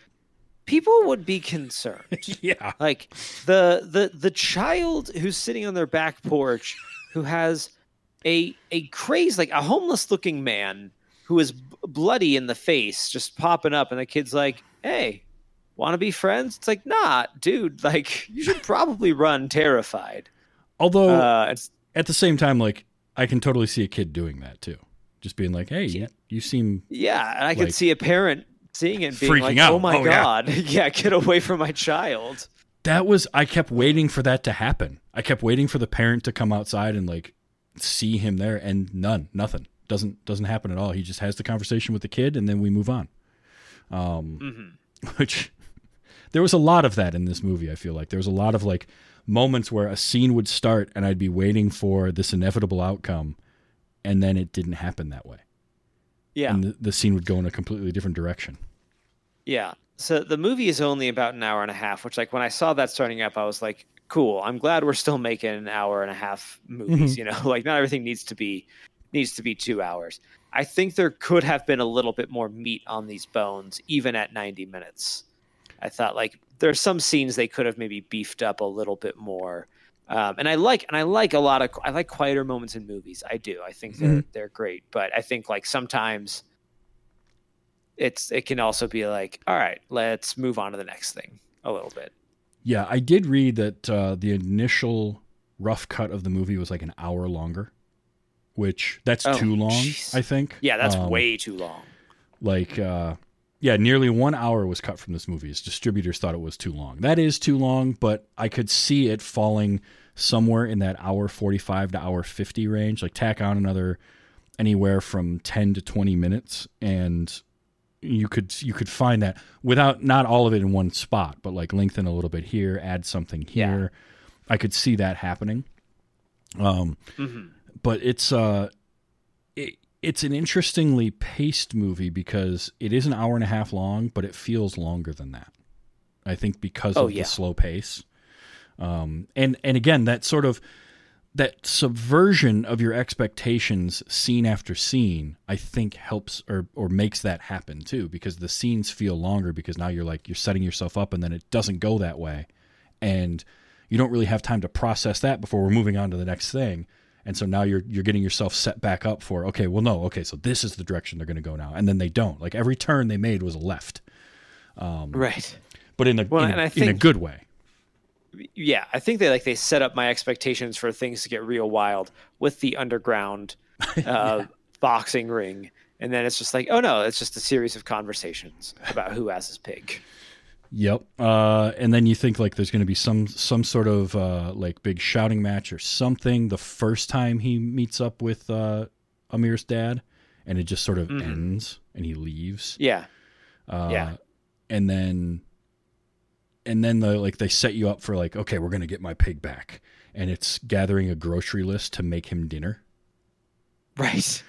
people would be concerned. [LAUGHS] yeah like the the the child who's sitting on their back porch, who has a a crazy like a homeless looking man who is bloody in the face, just popping up, and the kid's like, "Hey, want to be friends?" It's like, "Nah, dude. [LAUGHS] Like, you should probably run terrified." although Uh, at the same time like i can totally see a kid doing that too just being like hey you, Yeah. you seem yeah, and I could Like, see a parent seeing it, and being freaking like, out. "Oh my Oh, yeah. god, [LAUGHS] yeah, get away from my child." that was i kept waiting for that to happen i kept waiting for the parent to come outside and like see him there and none nothing doesn't doesn't happen at all. He just has the conversation with the kid and then we move on. Um Mhm. [LAUGHS] which there was a lot of that in this movie i feel like. There was a lot of like moments where a scene would start and i'd be waiting for this inevitable outcome and then it didn't happen that way. Yeah, and the, the scene would go in a completely different direction. Yeah. So the movie is only about an hour and a half, which like when I saw that starting up, I was like, cool. I'm glad we're still making an hour and a half movies, you know, [LAUGHS] like not everything needs to be needs to be 2 hours. I think there could have been a little bit more meat on these bones even at 90 minutes. I thought like there's some scenes they could have maybe beefed up a little bit more. Um, and I like and I like a lot of I like quieter moments in movies. I do. I think they're they're great, but I think like sometimes it's it can also be like, all right, let's move on to the next thing a little bit. Yeah, I did read that uh, the initial rough cut of the movie was like an hour longer, which that's Oh, too long, jeez. I think. Yeah, that's Um, way too long. like uh, yeah, nearly one hour was cut from this movie. Its distributors thought it was too long. That is too long, but I could see it falling somewhere in that hour forty-five to hour fifty range. Like tack on another anywhere from ten to twenty minutes, and you could you could find that without not all of it in one spot, but like lengthen a little bit here, add something here. yeah. I could see that happening. Um, hmm but it's uh it, it's an interestingly paced movie because it is an hour and a half long but it feels longer than that i think because Oh, of yeah. the slow pace um and and again that sort of that subversion of your expectations scene after scene i think helps or or makes that happen too because the scenes feel longer because now you're like you're setting yourself up and then it doesn't go that way and you don't really have time to process that before we're moving on to the next thing. And so now you're you're getting yourself set back up for okay, well no, okay, so this is the direction they're going to go now, and then they don't. Like every turn they made was a left, right. but in a Well, in, and a, I in a good way. yeah, I think they like they set up my expectations for things to get real wild with the underground [LAUGHS] uh, boxing ring, and then it's just like, oh no, it's just a series of conversations about who has his pig. Yep. Uh, and then you think like there's going to be some some sort of uh, like big shouting match or something the first time he meets up with uh, Amir's dad, and it just sort of ends and he leaves. Yeah, Uh, Yeah. And then, and then the like they set you up for like okay we're going to get my pig back, and it's gathering a grocery list to make him dinner. right,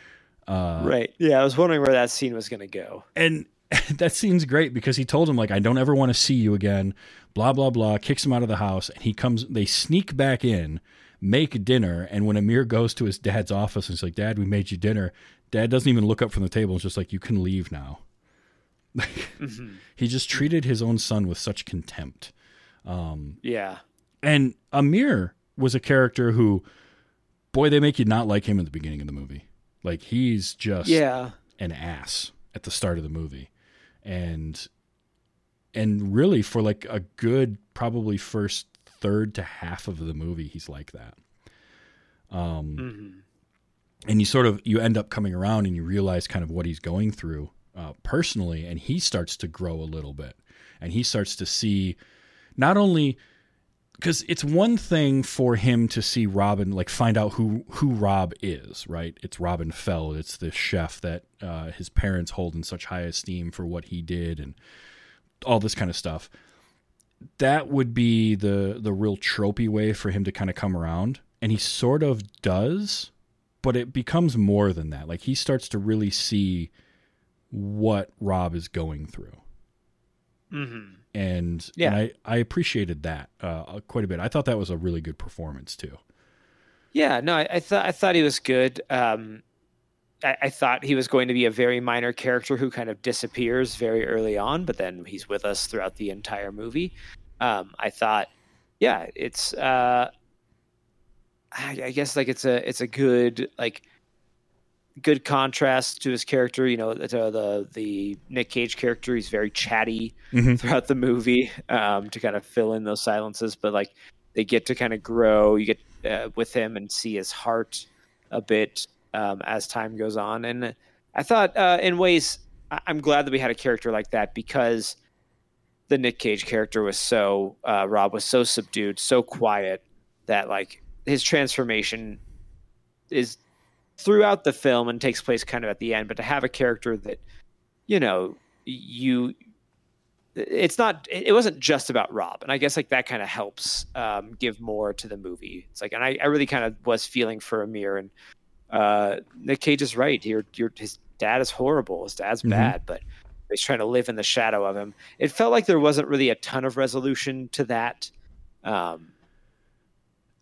Uh, right. Yeah, I was wondering where that scene was going to go. and [LAUGHS] that scene's great because he told him like I don't ever want to see you again, blah blah blah. Kicks him out of the house, and he comes. They sneak back in, make dinner, and when Amir goes to his dad's office and he's like, "Dad, we made you dinner," Dad doesn't even look up from the table. It's just like you can leave now. [LAUGHS] Mm-hmm. He just treated his own son with such contempt. Um, yeah, And Amir was a character who, boy, they make you not like him at the beginning of the movie. Like he's just yeah, an ass at the start of the movie and and really for like a good probably first third to half of the movie he's like that. Um and you sort of you end up coming around and you realize kind of what he's going through uh, personally and he starts to grow a little bit. And he starts to see not only because it's one thing for him to see Robin, like find out who who Rob is, right? It's Robin Feld. It's the chef that uh, his parents hold in such high esteem for what he did and all this kind of stuff. That would be the the real tropey way for him to kind of come around, and he sort of does, but it becomes more than that. Like he starts to really see what Rob is going through and Yeah. and I, I appreciated that uh, quite a bit. I thought that was a really good performance too. yeah. No, I, I thought I thought he was good. Um, I, I thought he was going to be a very minor character who kind of disappears very early on, but then he's with us throughout the entire movie. Um, I thought, yeah, it's. Uh, I, I guess like it's a it's a good like good contrast to his character. You know, the the, the Nick Cage character. He's very chatty Mhm. throughout the movie um, to kind of fill in those silences, but like they get to kind of grow. You get uh, with him and see his heart a bit um, as time goes on. And I thought, uh, in ways, I- I'm glad that we had a character like that because the Nick Cage character was so uh, Rob was so subdued, so quiet that like his transformation is throughout the film and takes place kind of at the end. But to have a character that you know you it's not it wasn't just about rob. And i guess like that kind of helps um, give more to the movie. It's like and i, I really kind of was feeling for amir and uh, nick cage is right. Your, your his dad is horrible. His dad's Mhm. bad but he's trying to live in the shadow of him. It felt like there wasn't really a ton of resolution to that um,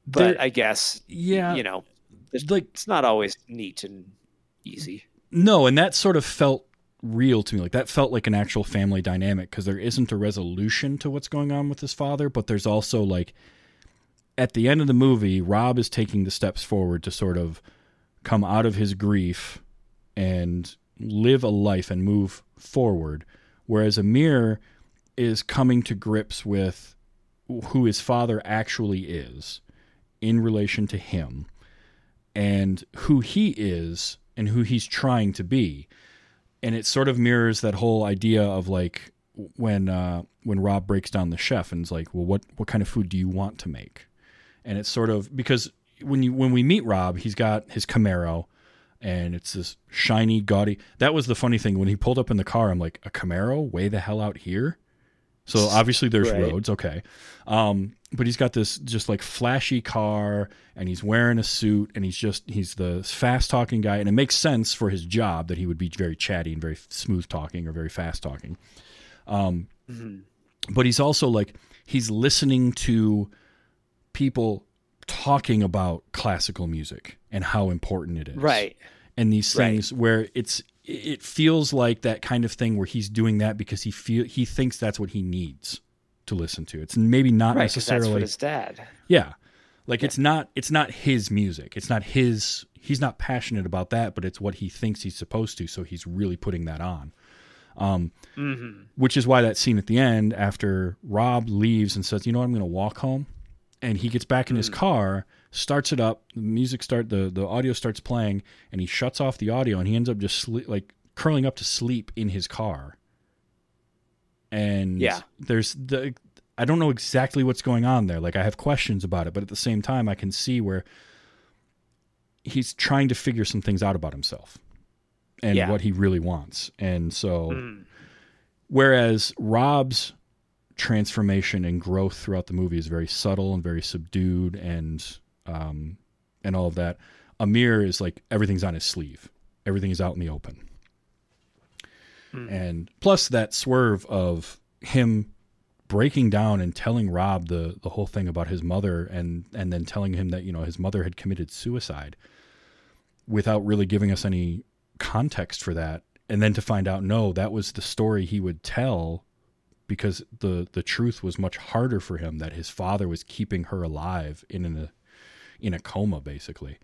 but There- i guess Yeah, you know it's, like it's not always neat and easy no, and that sort of felt real to me. Like that felt like an actual family dynamic because there isn't a resolution to what's going on with his father, but there's also like at the end of the movie, Rob is taking the steps forward to sort of come out of his grief and live a life and move forward, whereas Amir is coming to grips with who his father actually is in relation to him and who he is and who he's trying to be. And it sort of mirrors that whole idea of like when uh, when Rob breaks down the chef and is like, "Well, what what kind of food do you want to make?" And it's sort of because when you when we meet Rob, he's got his Camaro and it's this shiny, gaudy. That was the funny thing when he pulled up in the car. I'm like, "A Camaro way the hell out here?" So obviously there's Right. roads, okay. Um, but he's got this just like flashy car, and he's wearing a suit, and he's just he's the fast talking guy, and it makes sense for his job that he would be very chatty and very smooth talking or very fast talking. Um, but he's also like he's listening to people talking about classical music and how important it is, right and these Right. things where it's it feels like that kind of thing where he's doing that because he feel he thinks that's what he needs to listen to. It's maybe not Right, that's necessarily what his dad. yeah. Like it's not it's not his music. It's not his he's not passionate about that, but it's what he thinks he's supposed to, so he's really putting that on. Um which is why that scene at the end after Rob leaves and says, "You know what? I'm going to walk home." And he gets back in his car, starts it up, the music start the the audio starts playing and he shuts off the audio and he ends up just sleep, like curling up to sleep in his car. And Yeah. there's the I don't know exactly what's going on there. Like I have questions about it, but at the same time I can see where he's trying to figure some things out about himself and Yeah. what he really wants. And so Mm. whereas Rob's transformation and growth throughout the movie is very subtle and very subdued and um and all of that, Amir is like everything's on his sleeve. Everything is out in the open. And plus that swerve of him breaking down and telling Rob the the whole thing about his mother and and then telling him that you know his mother had committed suicide without really giving us any context for that and then to find out no that was the story he would tell because the the truth was much harder for him that his father was keeping her alive in a in a coma basically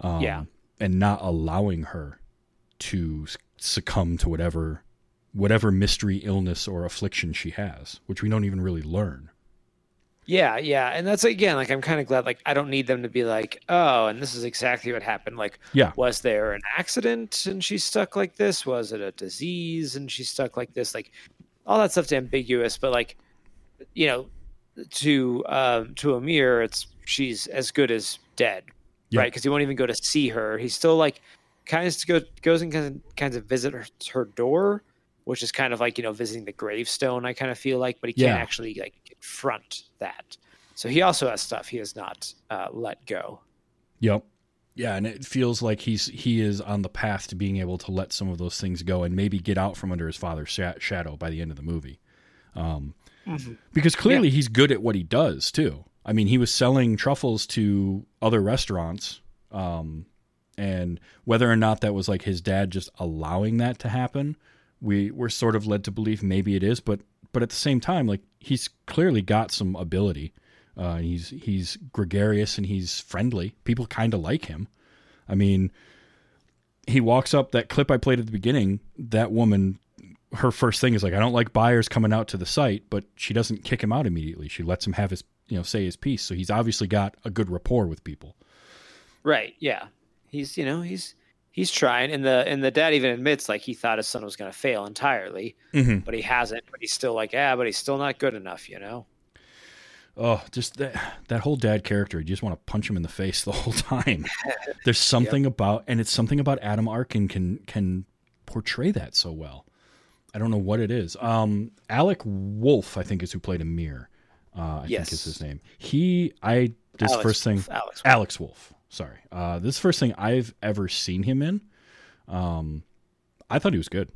um, Yeah. and not allowing her to succumb to whatever whatever mystery illness or affliction she has which we don't even really learn Yeah, yeah, and that's again like I'm kind of glad like I don't need them to be like, oh, and this is exactly what happened. Like, Yeah. was there an accident and she's stuck like this? Was it a disease and she's stuck like this? Like, all that stuff's ambiguous, but like, you know, to um to Amir, it's she's as good as dead, Yeah. right? Because he won't even go to see her. He's still like kind of go, goes and kind of, kind of visit her, her door, which is kind of like you know visiting the gravestone. I kind of feel like, but he can't Yeah. actually like confront that. So he also has stuff he has not uh, let go. Yep. Yeah, and it feels like he's he is on the path to being able to let some of those things go and maybe get out from under his father's sha- shadow by the end of the movie. Um, Because clearly he's good at what he does too. I mean, he was selling truffles to other restaurants, um, and whether or not that was like his dad just allowing that to happen, we were sort of led to believe maybe it is. But but at the same time, like he's clearly got some ability. Uh, he's he's gregarious and he's friendly. People kind of like him. I mean, he walks up that clip I played at the beginning. That woman, her first thing is like, I don't like buyers coming out to the site, but she doesn't kick him out immediately. She lets him have his, you know, say his piece. So he's obviously got a good rapport with people. Right. Yeah. He's you know he's he's trying, and the and the dad even admits like he thought his son was going to fail entirely, Mm-hmm. but he hasn't. But he's still like, yeah, but he's still not good enough, you know. Oh, just that that whole dad character. You just want to punch him in the face the whole time. [LAUGHS] There's something about, and it's something about Adam Arkin can can portray that so well. I don't know what it is. Um, Alec Wolff, I think, is who played Amir. Uh, I Yes. think is his name. He, I this Alex first thing, Alex. Alex Wolff. Sorry, uh, this first thing I've ever seen him in. Um, I thought he was good.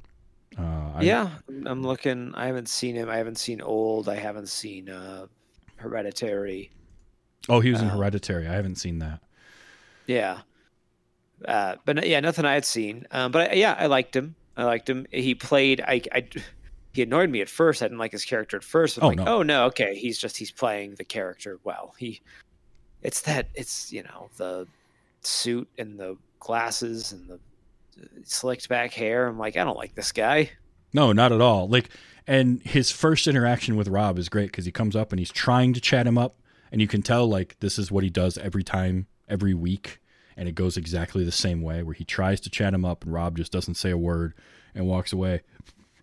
Uh, I, yeah, I'm looking. I haven't seen him. I haven't seen Old. I haven't seen uh, Hereditary. Oh, he was in Uh, Hereditary. I haven't seen that. Yeah. Uh, but yeah, nothing I had seen. Um, but I, yeah, I liked him. I liked him. He played. I, I. He annoyed me at first. I didn't like his character at first. I'm Oh, like, no. oh no, okay. He's just he's playing the character well. He. It's that. It's you know the suit and the glasses and the uh, slicked back hair. I'm like, I don't like this guy. No, not at all. Like, and his first interaction with Rob is great because he comes up and he's trying to chat him up, and you can tell like this is what he does every time, every week, and it goes exactly the same way where he tries to chat him up and Rob just doesn't say a word and walks away.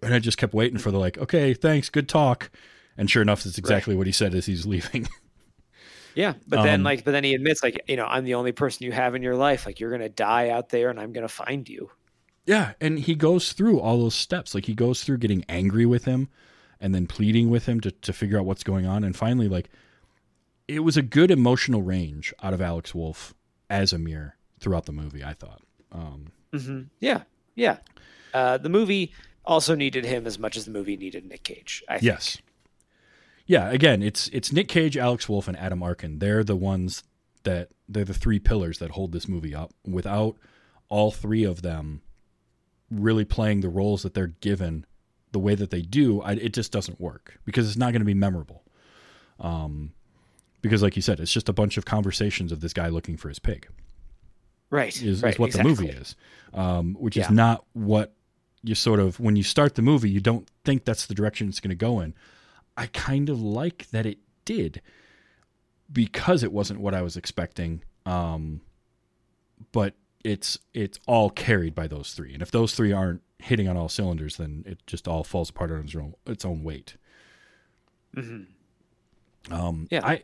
And I just kept waiting for the like, okay, thanks, good talk, and sure enough, that's exactly what he said as he's leaving. [LAUGHS] Yeah, but then Um, like, but then he admits like, you know, I'm the only person you have in your life. Like, you're gonna die out there, and I'm gonna find you. Yeah, and he goes through all those steps. Like he goes through getting angry with him and then pleading with him to, to figure out what's going on. And finally, like it was a good emotional range out of Alex Wolff as Amir throughout the movie, I thought. Um, hmm Yeah, yeah. Uh, the movie also needed him as much as the movie needed Nick Cage. I think. yes. Yeah, again, it's it's Nick Cage, Alex Wolff, and Adam Arkin. They're the ones that they're the three pillars that hold this movie up. Without all three of them really playing the roles that they're given, the way that they do, I, it just doesn't work because it's not going to be memorable. Um, because like you said, it's just a bunch of conversations of this guy looking for his pig. Right. Is, right, is what exactly. the movie is, um, which Yeah. is not what you sort of when you start the movie, you don't think that's the direction it's going to go in. I kind of like that it did because it wasn't what I was expecting. Um, but it's it's all carried by those three, and if those three aren't hitting on all cylinders, then it just all falls apart on its own its own weight. Um, Yeah. I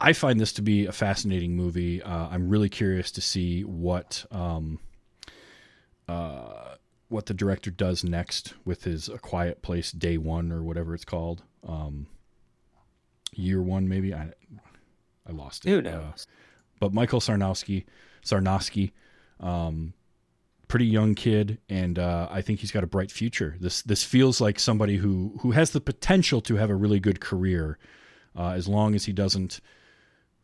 I find this to be a fascinating movie. Uh, I'm really curious to see what um, uh, what the director does next with his A Quiet Place Day One or whatever it's called. Um, year one, maybe. I I lost it. Who Uh, knows? but Michael Sarnoski, Sarnoski, um, pretty young kid, and uh, I think he's got a bright future. This this feels like somebody who who has the potential to have a really good career, uh, as long as he doesn't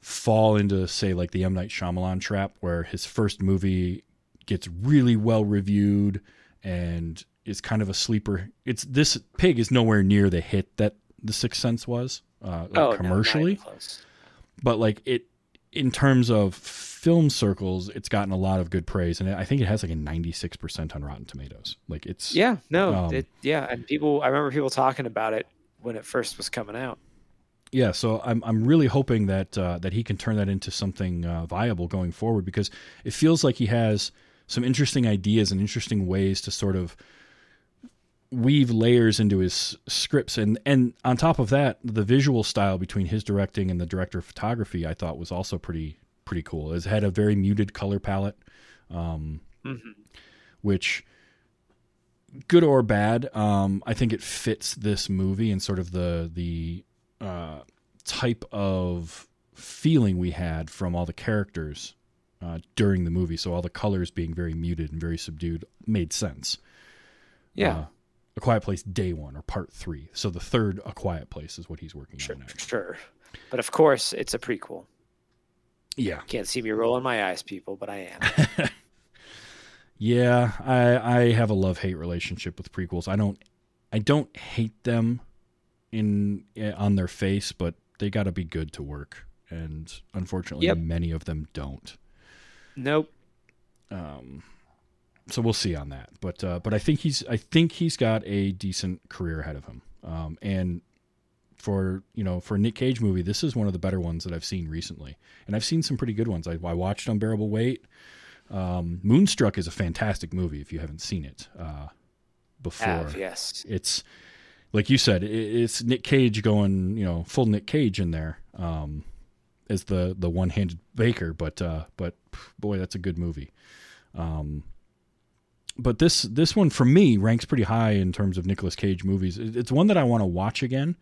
fall into say like the M Night Shyamalan trap, where his first movie gets really well reviewed and is kind of a sleeper. It's this pig is nowhere near the hit that The Sixth Sense was uh, like oh, no, not commercially even close. but like it in terms of film circles it's gotten a lot of good praise and i think it has like a 96% on rotten tomatoes like it's Yeah, no, Um, it, yeah, and people. I remember people talking about it when it first was coming out. yeah so i'm i'm really hoping that uh, that he can turn that into something uh, viable going forward because it feels like he has some interesting ideas and interesting ways to sort of weave layers into his scripts. And and on top of that the visual style between his directing and the director of photography i thought was also pretty pretty cool. It had a very muted color palette um, which good or bad um, i think it fits this movie and sort of the the uh, type of feeling we had from all the characters uh, during the movie so all the colors being very muted and very subdued made sense Yeah, uh, A Quiet Place Day One or Part Three. So the third A Quiet Place is what he's working sure, on next. sure. But of course, it's a prequel. Yeah, Can't see me rolling my eyes, people, but I am. [LAUGHS] yeah. I I have a love hate relationship with prequels. I don't I don't hate them in eh, on their face, but they got to be good to work. And unfortunately, Yep. many of them don't. Nope. Um, so we'll see on that. But uh, but I think he's I think he's got a decent career ahead of him. Um, and for you know for a Nick Cage movie, this is one of the better ones that I've seen recently. And I've seen some pretty good ones. I, I watched Unbearable Weight. Um, Moonstruck is a fantastic movie if you haven't seen it uh, before. Have yes. It's like you said, it, it's Nick Cage going you know full Nick Cage in there. Um, as the the one handed baker, but uh, but boy, that's a good movie. Um, but this this one for me ranks pretty high in terms of Nicolas Cage movies. It's one that I want to watch again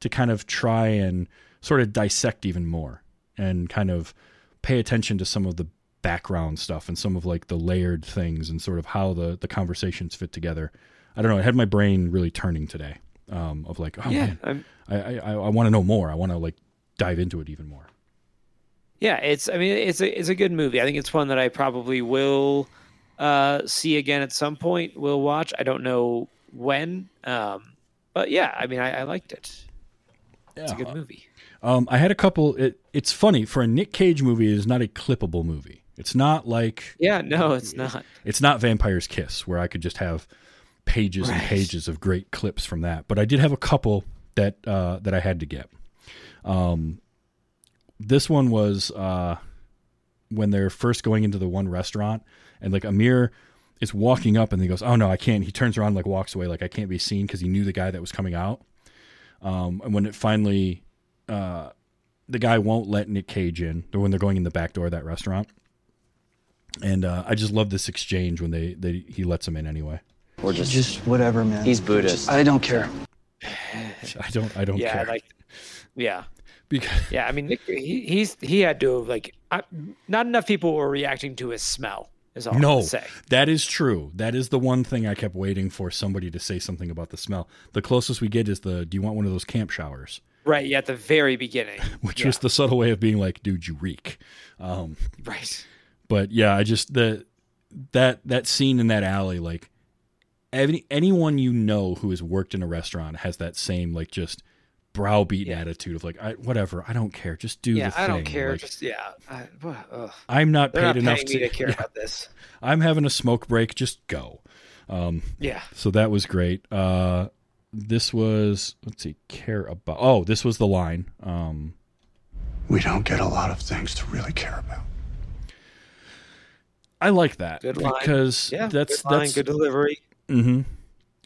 to kind of try and sort of dissect even more and kind of pay attention to some of the background stuff and some of like the layered things and sort of how the the conversations fit together. I don't know. I had my brain really turning today. Um, of like, oh yeah, man, I'm, I I, I want to know more. I want to like dive into it even more. Yeah. It's. I mean, it's a it's a good movie. I think it's one that I probably will uh, see again at some point. We'll watch. I don't know when. Um, but yeah, I mean, I, I liked it. It's a good movie. Um, I had a couple. It, it's funny for a Nick Cage movie. It is not a clippable movie. It's not like Yeah, no, it's not. it's not Vampire's Kiss where I could just have pages and pages of great clips from that. But I did have a couple that uh, that I had to get. Um, this one was uh, when they're first going into the one restaurant, and like Amir is walking up, and he goes, "Oh no, I can't." He turns around, and, like walks away, like I can't be seen because he knew the guy that was coming out. Um, and when it finally, uh, the guy won't let Nick Cage in, or when they're going in the back door of that restaurant. And uh, I just love this exchange when they, they he lets him in anyway. Or just, Just whatever, man. he's Buddhist. I don't care. [SIGHS] I don't I don't Yeah, care like. Yeah, because yeah. I mean, he, he's he had to have like. I, not enough people were reacting to his smell. Is all no, say. that is true. That is the one thing I kept waiting for somebody to say something about the smell. The closest we get is the "Do you want one of those camp showers?" Right. Yeah, at the very beginning. [LAUGHS] Which Yeah. was the subtle way of being like, "Dude, you reek." Um, Right. but yeah, I just the that that scene in that alley, like any anyone you know who has worked in a restaurant has that same like just browbeaten Yeah. attitude of like I, whatever I don't care just do yeah, the I don't care. Like, just yeah, I, ugh. I'm not they're paid not enough to, me to care [LAUGHS] yeah, about this. I'm having a smoke break just go um Yeah, so that was great uh this was let's see care about oh this was the line um We don't get a lot of things to really care about. I like that Good line. because yeah. that's good line, that's good delivery. hmm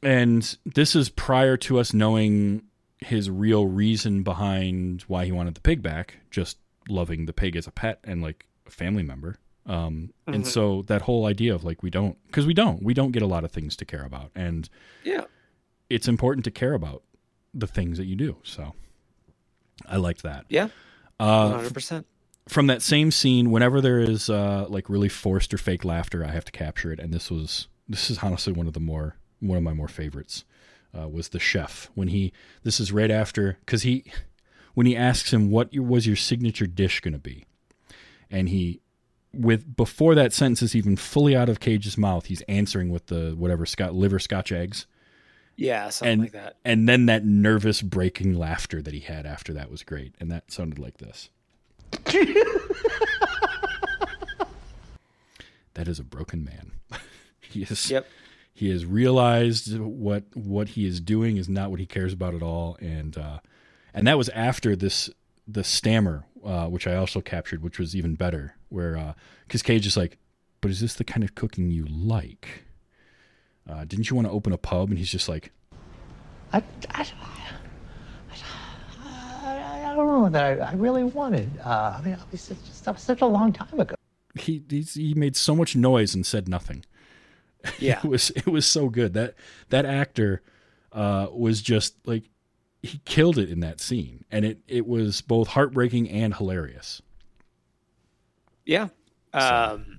And this is prior to us knowing his real reason behind why he wanted the pig back, just loving the pig as a pet and like a family member. Um, And Mhm. so that whole idea of like, we don't, because we don't, we don't get a lot of things to care about. And Yeah, it's important to care about the things that you do. So I liked that. yeah, Uh, hundred percent. from that same scene, whenever there is uh, like really forced or fake laughter, I have to capture it. And this was this is honestly one of the more one of my more favorites. Uh, was the chef when he this is right after because he when he asks him what was your signature dish going to be, and he with before that sentence is even fully out of Cage's mouth, he's answering with the whatever Scott liver Scotch eggs, Yeah, something and like that. and then that nervous breaking laughter that he had after that was great, and that sounded like this. [LAUGHS] that is a broken man. [LAUGHS] he is. Yep. He has realized what what he is doing is not what he cares about at all, and uh, and that was after this the stammer, uh, which I also captured, which was even better. Where because Cage is like, but is this the kind of cooking you like? Uh, didn't you want to open a pub? And he's just like, I, I, I, I don't know that I, I really wanted. Uh, I mean, it was such, that was such a long time ago. he he made so much noise and said nothing. [LAUGHS] Yeah, It was it was so good that that actor uh, was just like he killed it in that scene, and it it was both heartbreaking and hilarious. yeah, um,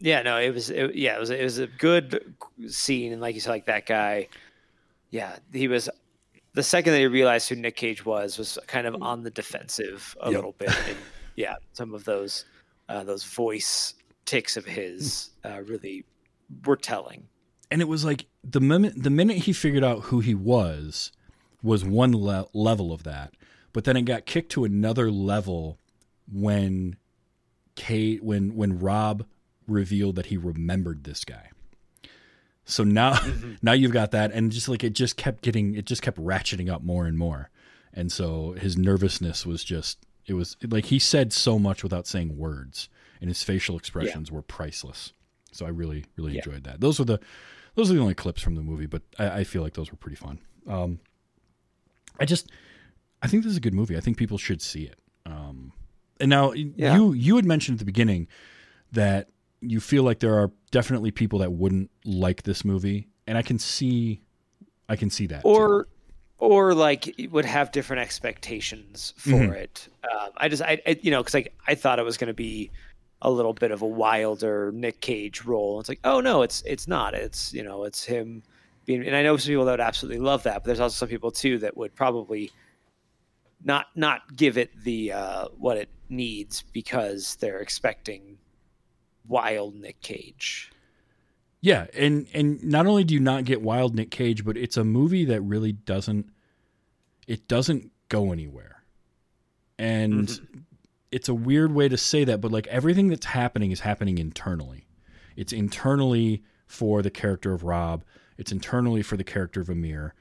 yeah. No, it was. It, yeah, it was. It was a good scene, and like you said, like that guy. Yeah, he was. The second that he realized who Nick Cage was, was kind of on the defensive a Yep. little bit. And yeah, some of those uh, those voice ticks of his uh, really were telling. And it was like the minute the minute he figured out who he was was one le- level of that, but then it got kicked to another level when Cage when when Rob revealed that he remembered this guy. So now [LAUGHS] [LAUGHS] now you've got that and just like it just kept getting it just kept ratcheting up more and more. And so his nervousness was just it was like he said so much without saying words and his facial expressions were priceless. So I really really Yeah. enjoyed that. Those were the those are the only clips from the movie, but I, I feel like those were pretty fun. Um, I just I think this is a good movie. I think people should see it. Um, and now Yeah. you you had mentioned at the beginning that you feel like there are definitely people that wouldn't like this movie, and I can see I can see that. too. or or like would have different expectations for Mhm. it. Um, I just I, I you know because like I thought it was going to be a little bit of a wilder Nick Cage role. It's like oh no, it's it's not. It's you know it's him being. And I know some people that would absolutely love that, but there's also some people too that would probably not not give it the uh, what it needs because they're expecting wild Nick Cage. Yeah, and and not only do you not get wild Nick Cage, but it's a movie that really doesn't it doesn't go anywhere. And it's a weird way to say that, but like everything that's happening is happening internally. It's internally for the character of Rob, it's internally for the character of Amir,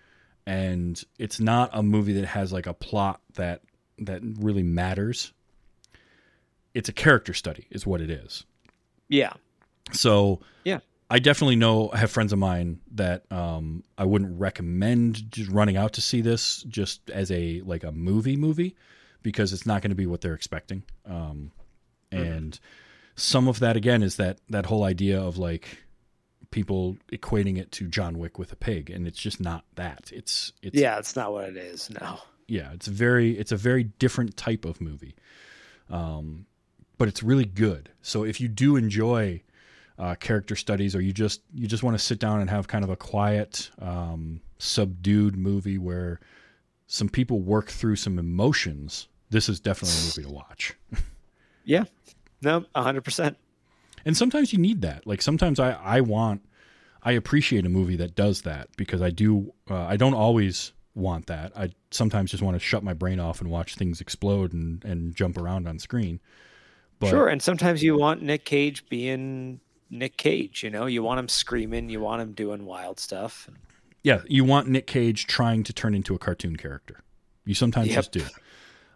and it's not a movie that has like a plot that that really matters. It's a character study is what it is. Yeah, So Yeah. I definitely know I have friends of mine that um, I wouldn't recommend just running out to see this just as a like a movie movie because it's not going to be what they're expecting. Um, and some of that again is that that whole idea of like people equating it to John Wick with a pig, and it's just not that. It's it's yeah, it's not what it is. No. yeah, it's very it's a very different type of movie. Um, but it's really good. So if you do enjoy uh, character studies, or you just you just want to sit down and have kind of a quiet, um, subdued movie where some people work through some emotions, this is definitely a movie to watch. [LAUGHS] Yeah. No, hundred percent. and sometimes you need that. Like sometimes I I want I appreciate a movie that does that because I do. Uh, I don't always want that. I sometimes just want to shut my brain off and watch things explode and and jump around on screen. But sure, and sometimes you want Nick Cage being Nick Cage. You know, you want him screaming, you want him doing wild stuff. yeah, you want Nick Cage trying to turn into a cartoon character. You sometimes Yep. just do.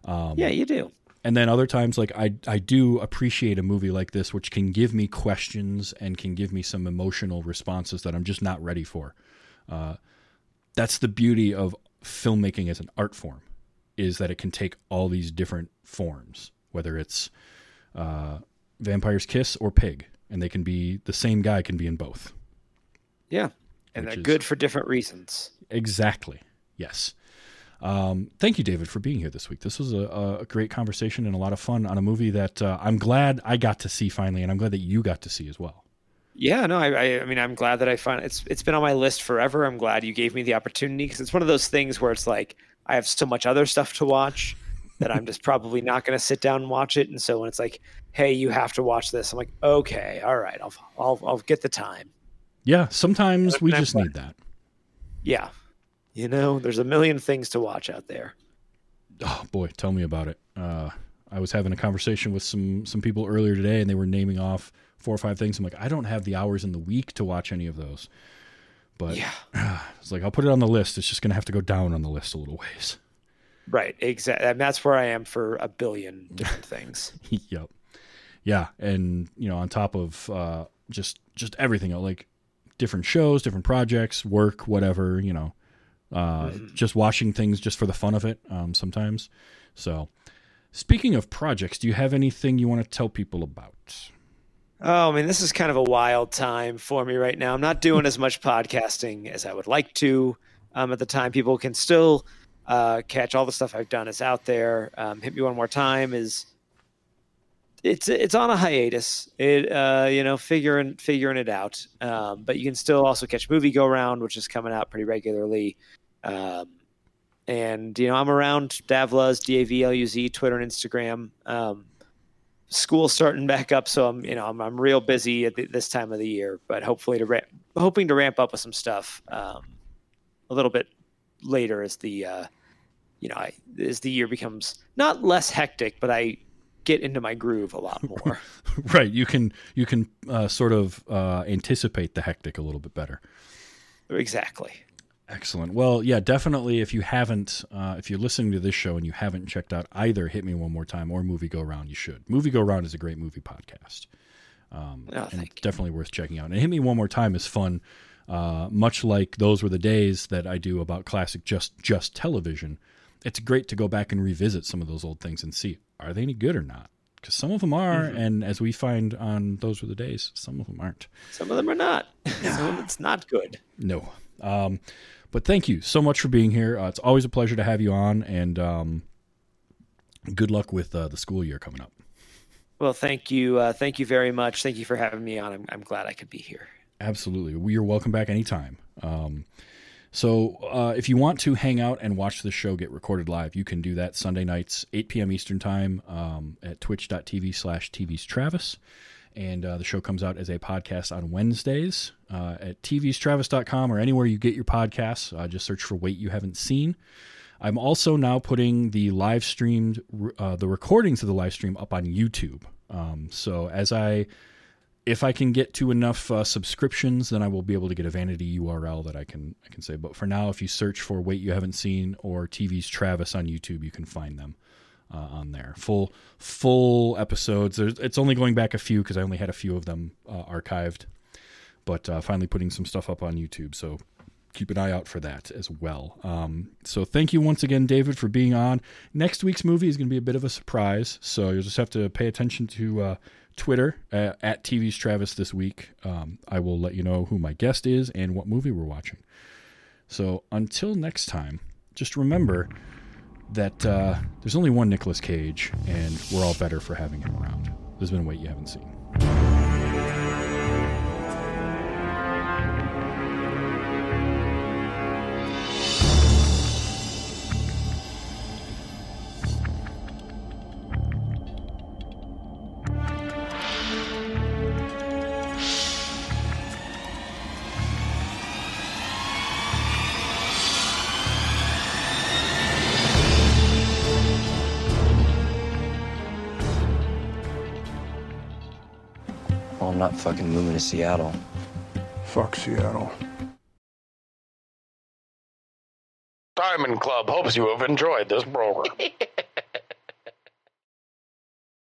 Um, yeah, you do. and then other times like I I do appreciate a movie like this which can give me questions and can give me some emotional responses that I'm just not ready for. Uh, that's the beauty of filmmaking as an art form is that it can take all these different forms, whether it's uh, Vampire's Kiss or Pig, and they can be the same guy can be in both. Yeah, and they're is- good for different reasons. Exactly. Yes. Um, thank you, David, for being here this week. This was a, a great conversation and a lot of fun on a movie that uh, I'm glad I got to see finally, and I'm glad that you got to see as well. Yeah, no, I, I, I mean, I'm glad that I find it's it's been on my list forever. I'm glad you gave me the opportunity because it's one of those things where it's like I have so much other stuff to watch [LAUGHS] that I'm just probably not going to sit down and watch it. And so when it's like, hey, you have to watch this, I'm like, okay, all right, I'll I'll I'll get the time. Yeah, sometimes we just need that. Yeah, you know, there's a million things to watch out there. Oh boy, tell me about it. Uh, I was having a conversation with some some people earlier today, and they were naming off four or five things. I'm like, I don't have the hours in the week to watch any of those. But Yeah. [SIGHS] it's like I'll put it on the list. It's just gonna have to go down on the list a little ways. Right, exactly. And that's where I am for a billion [LAUGHS] different things. yep. Yeah, and you know, on top of uh, just just everything, like different shows, different projects, work, whatever, you know, uh, just watching things just for the fun of it. Um, sometimes. So, speaking of projects, do you have anything you want to tell people about? Oh, I mean, this is kind of a wild time for me right now. I'm not doing as much podcasting as I would like to. Um, at the time, people can still uh, catch all the stuff I've done is out there. Um, Hit me one more time is it's it's on a hiatus. It uh, you know figuring figuring it out. Um, but you can still also catch Movie Go Round, which is coming out pretty regularly. Um, and you know I'm around Davluz, D A V L U Z, Twitter and Instagram. Um, starting back up, so I'm you know I'm, I'm real busy at the, this time of the year, but hopefully to hoping to ramp up with some stuff um, a little bit later as the uh, you know I, as the year becomes not less hectic, but I get into my groove a lot more. [LAUGHS] right, you can you can uh, sort of uh, anticipate the hectic a little bit better. exactly. Excellent. Well, yeah, definitely. If you haven't, uh, if you're listening to this show and you haven't checked out either "Hit Me One More Time" or "Movie Go Round," you should. "Movie Go Round" is a great movie podcast, um, Oh, and definitely worth checking out. And "Hit Me One More Time" is fun, uh, much like those were the days that I do about classic just just television. It's great to go back and revisit some of those old things and see are they any good or not. Because some of them are, Mm-hmm. and as we find on those were the days, some of them aren't. Some of them are not. [LAUGHS] Some of it's not good. No. Um, but thank you so much for being here. Uh, it's always a pleasure to have you on, and um, good luck with uh, the school year coming up. Well, thank you, uh, thank you very much. Thank you for having me on. I'm, I'm glad I could be here. Absolutely. you're welcome back anytime. Um, so uh, if you want to hang out and watch the show get recorded live, you can do that Sunday nights, 8 p.m. Eastern Time um, at twitch.tv slash TV's Travis. And uh, the show comes out as a podcast on Wednesdays uh, at tvstravis.com or anywhere you get your podcasts. Uh, just search for Wait You Haven't Seen. I'm also now putting the live streamed, uh, the recordings of the live stream up on YouTube. Um, so as I if I can get to enough uh, subscriptions, then I will be able to get a vanity URL that I can I can say. But for now, if you search for "Wait You Haven't Seen" or TV's Travis on YouTube, you can find them uh, on there. Full full episodes. There's, it's only going back a few because I only had a few of them uh, archived, but uh, finally putting some stuff up on YouTube. So keep an eye out for that as well. Um, so thank you once again, David, for being on. Next week's movie is going to be a bit of a surprise, so you'll just have to pay attention to uh, Twitter uh, at TV's Travis this week. Um, I will let you know who my guest is and what movie we're watching. So until next time, just remember that uh, there's only one Nicolas Cage, and we're all better for having him around. There's been a wait you haven't seen. Fucking moving to Seattle. Fuck Seattle. Diamond Club hopes you have enjoyed this program. [LAUGHS]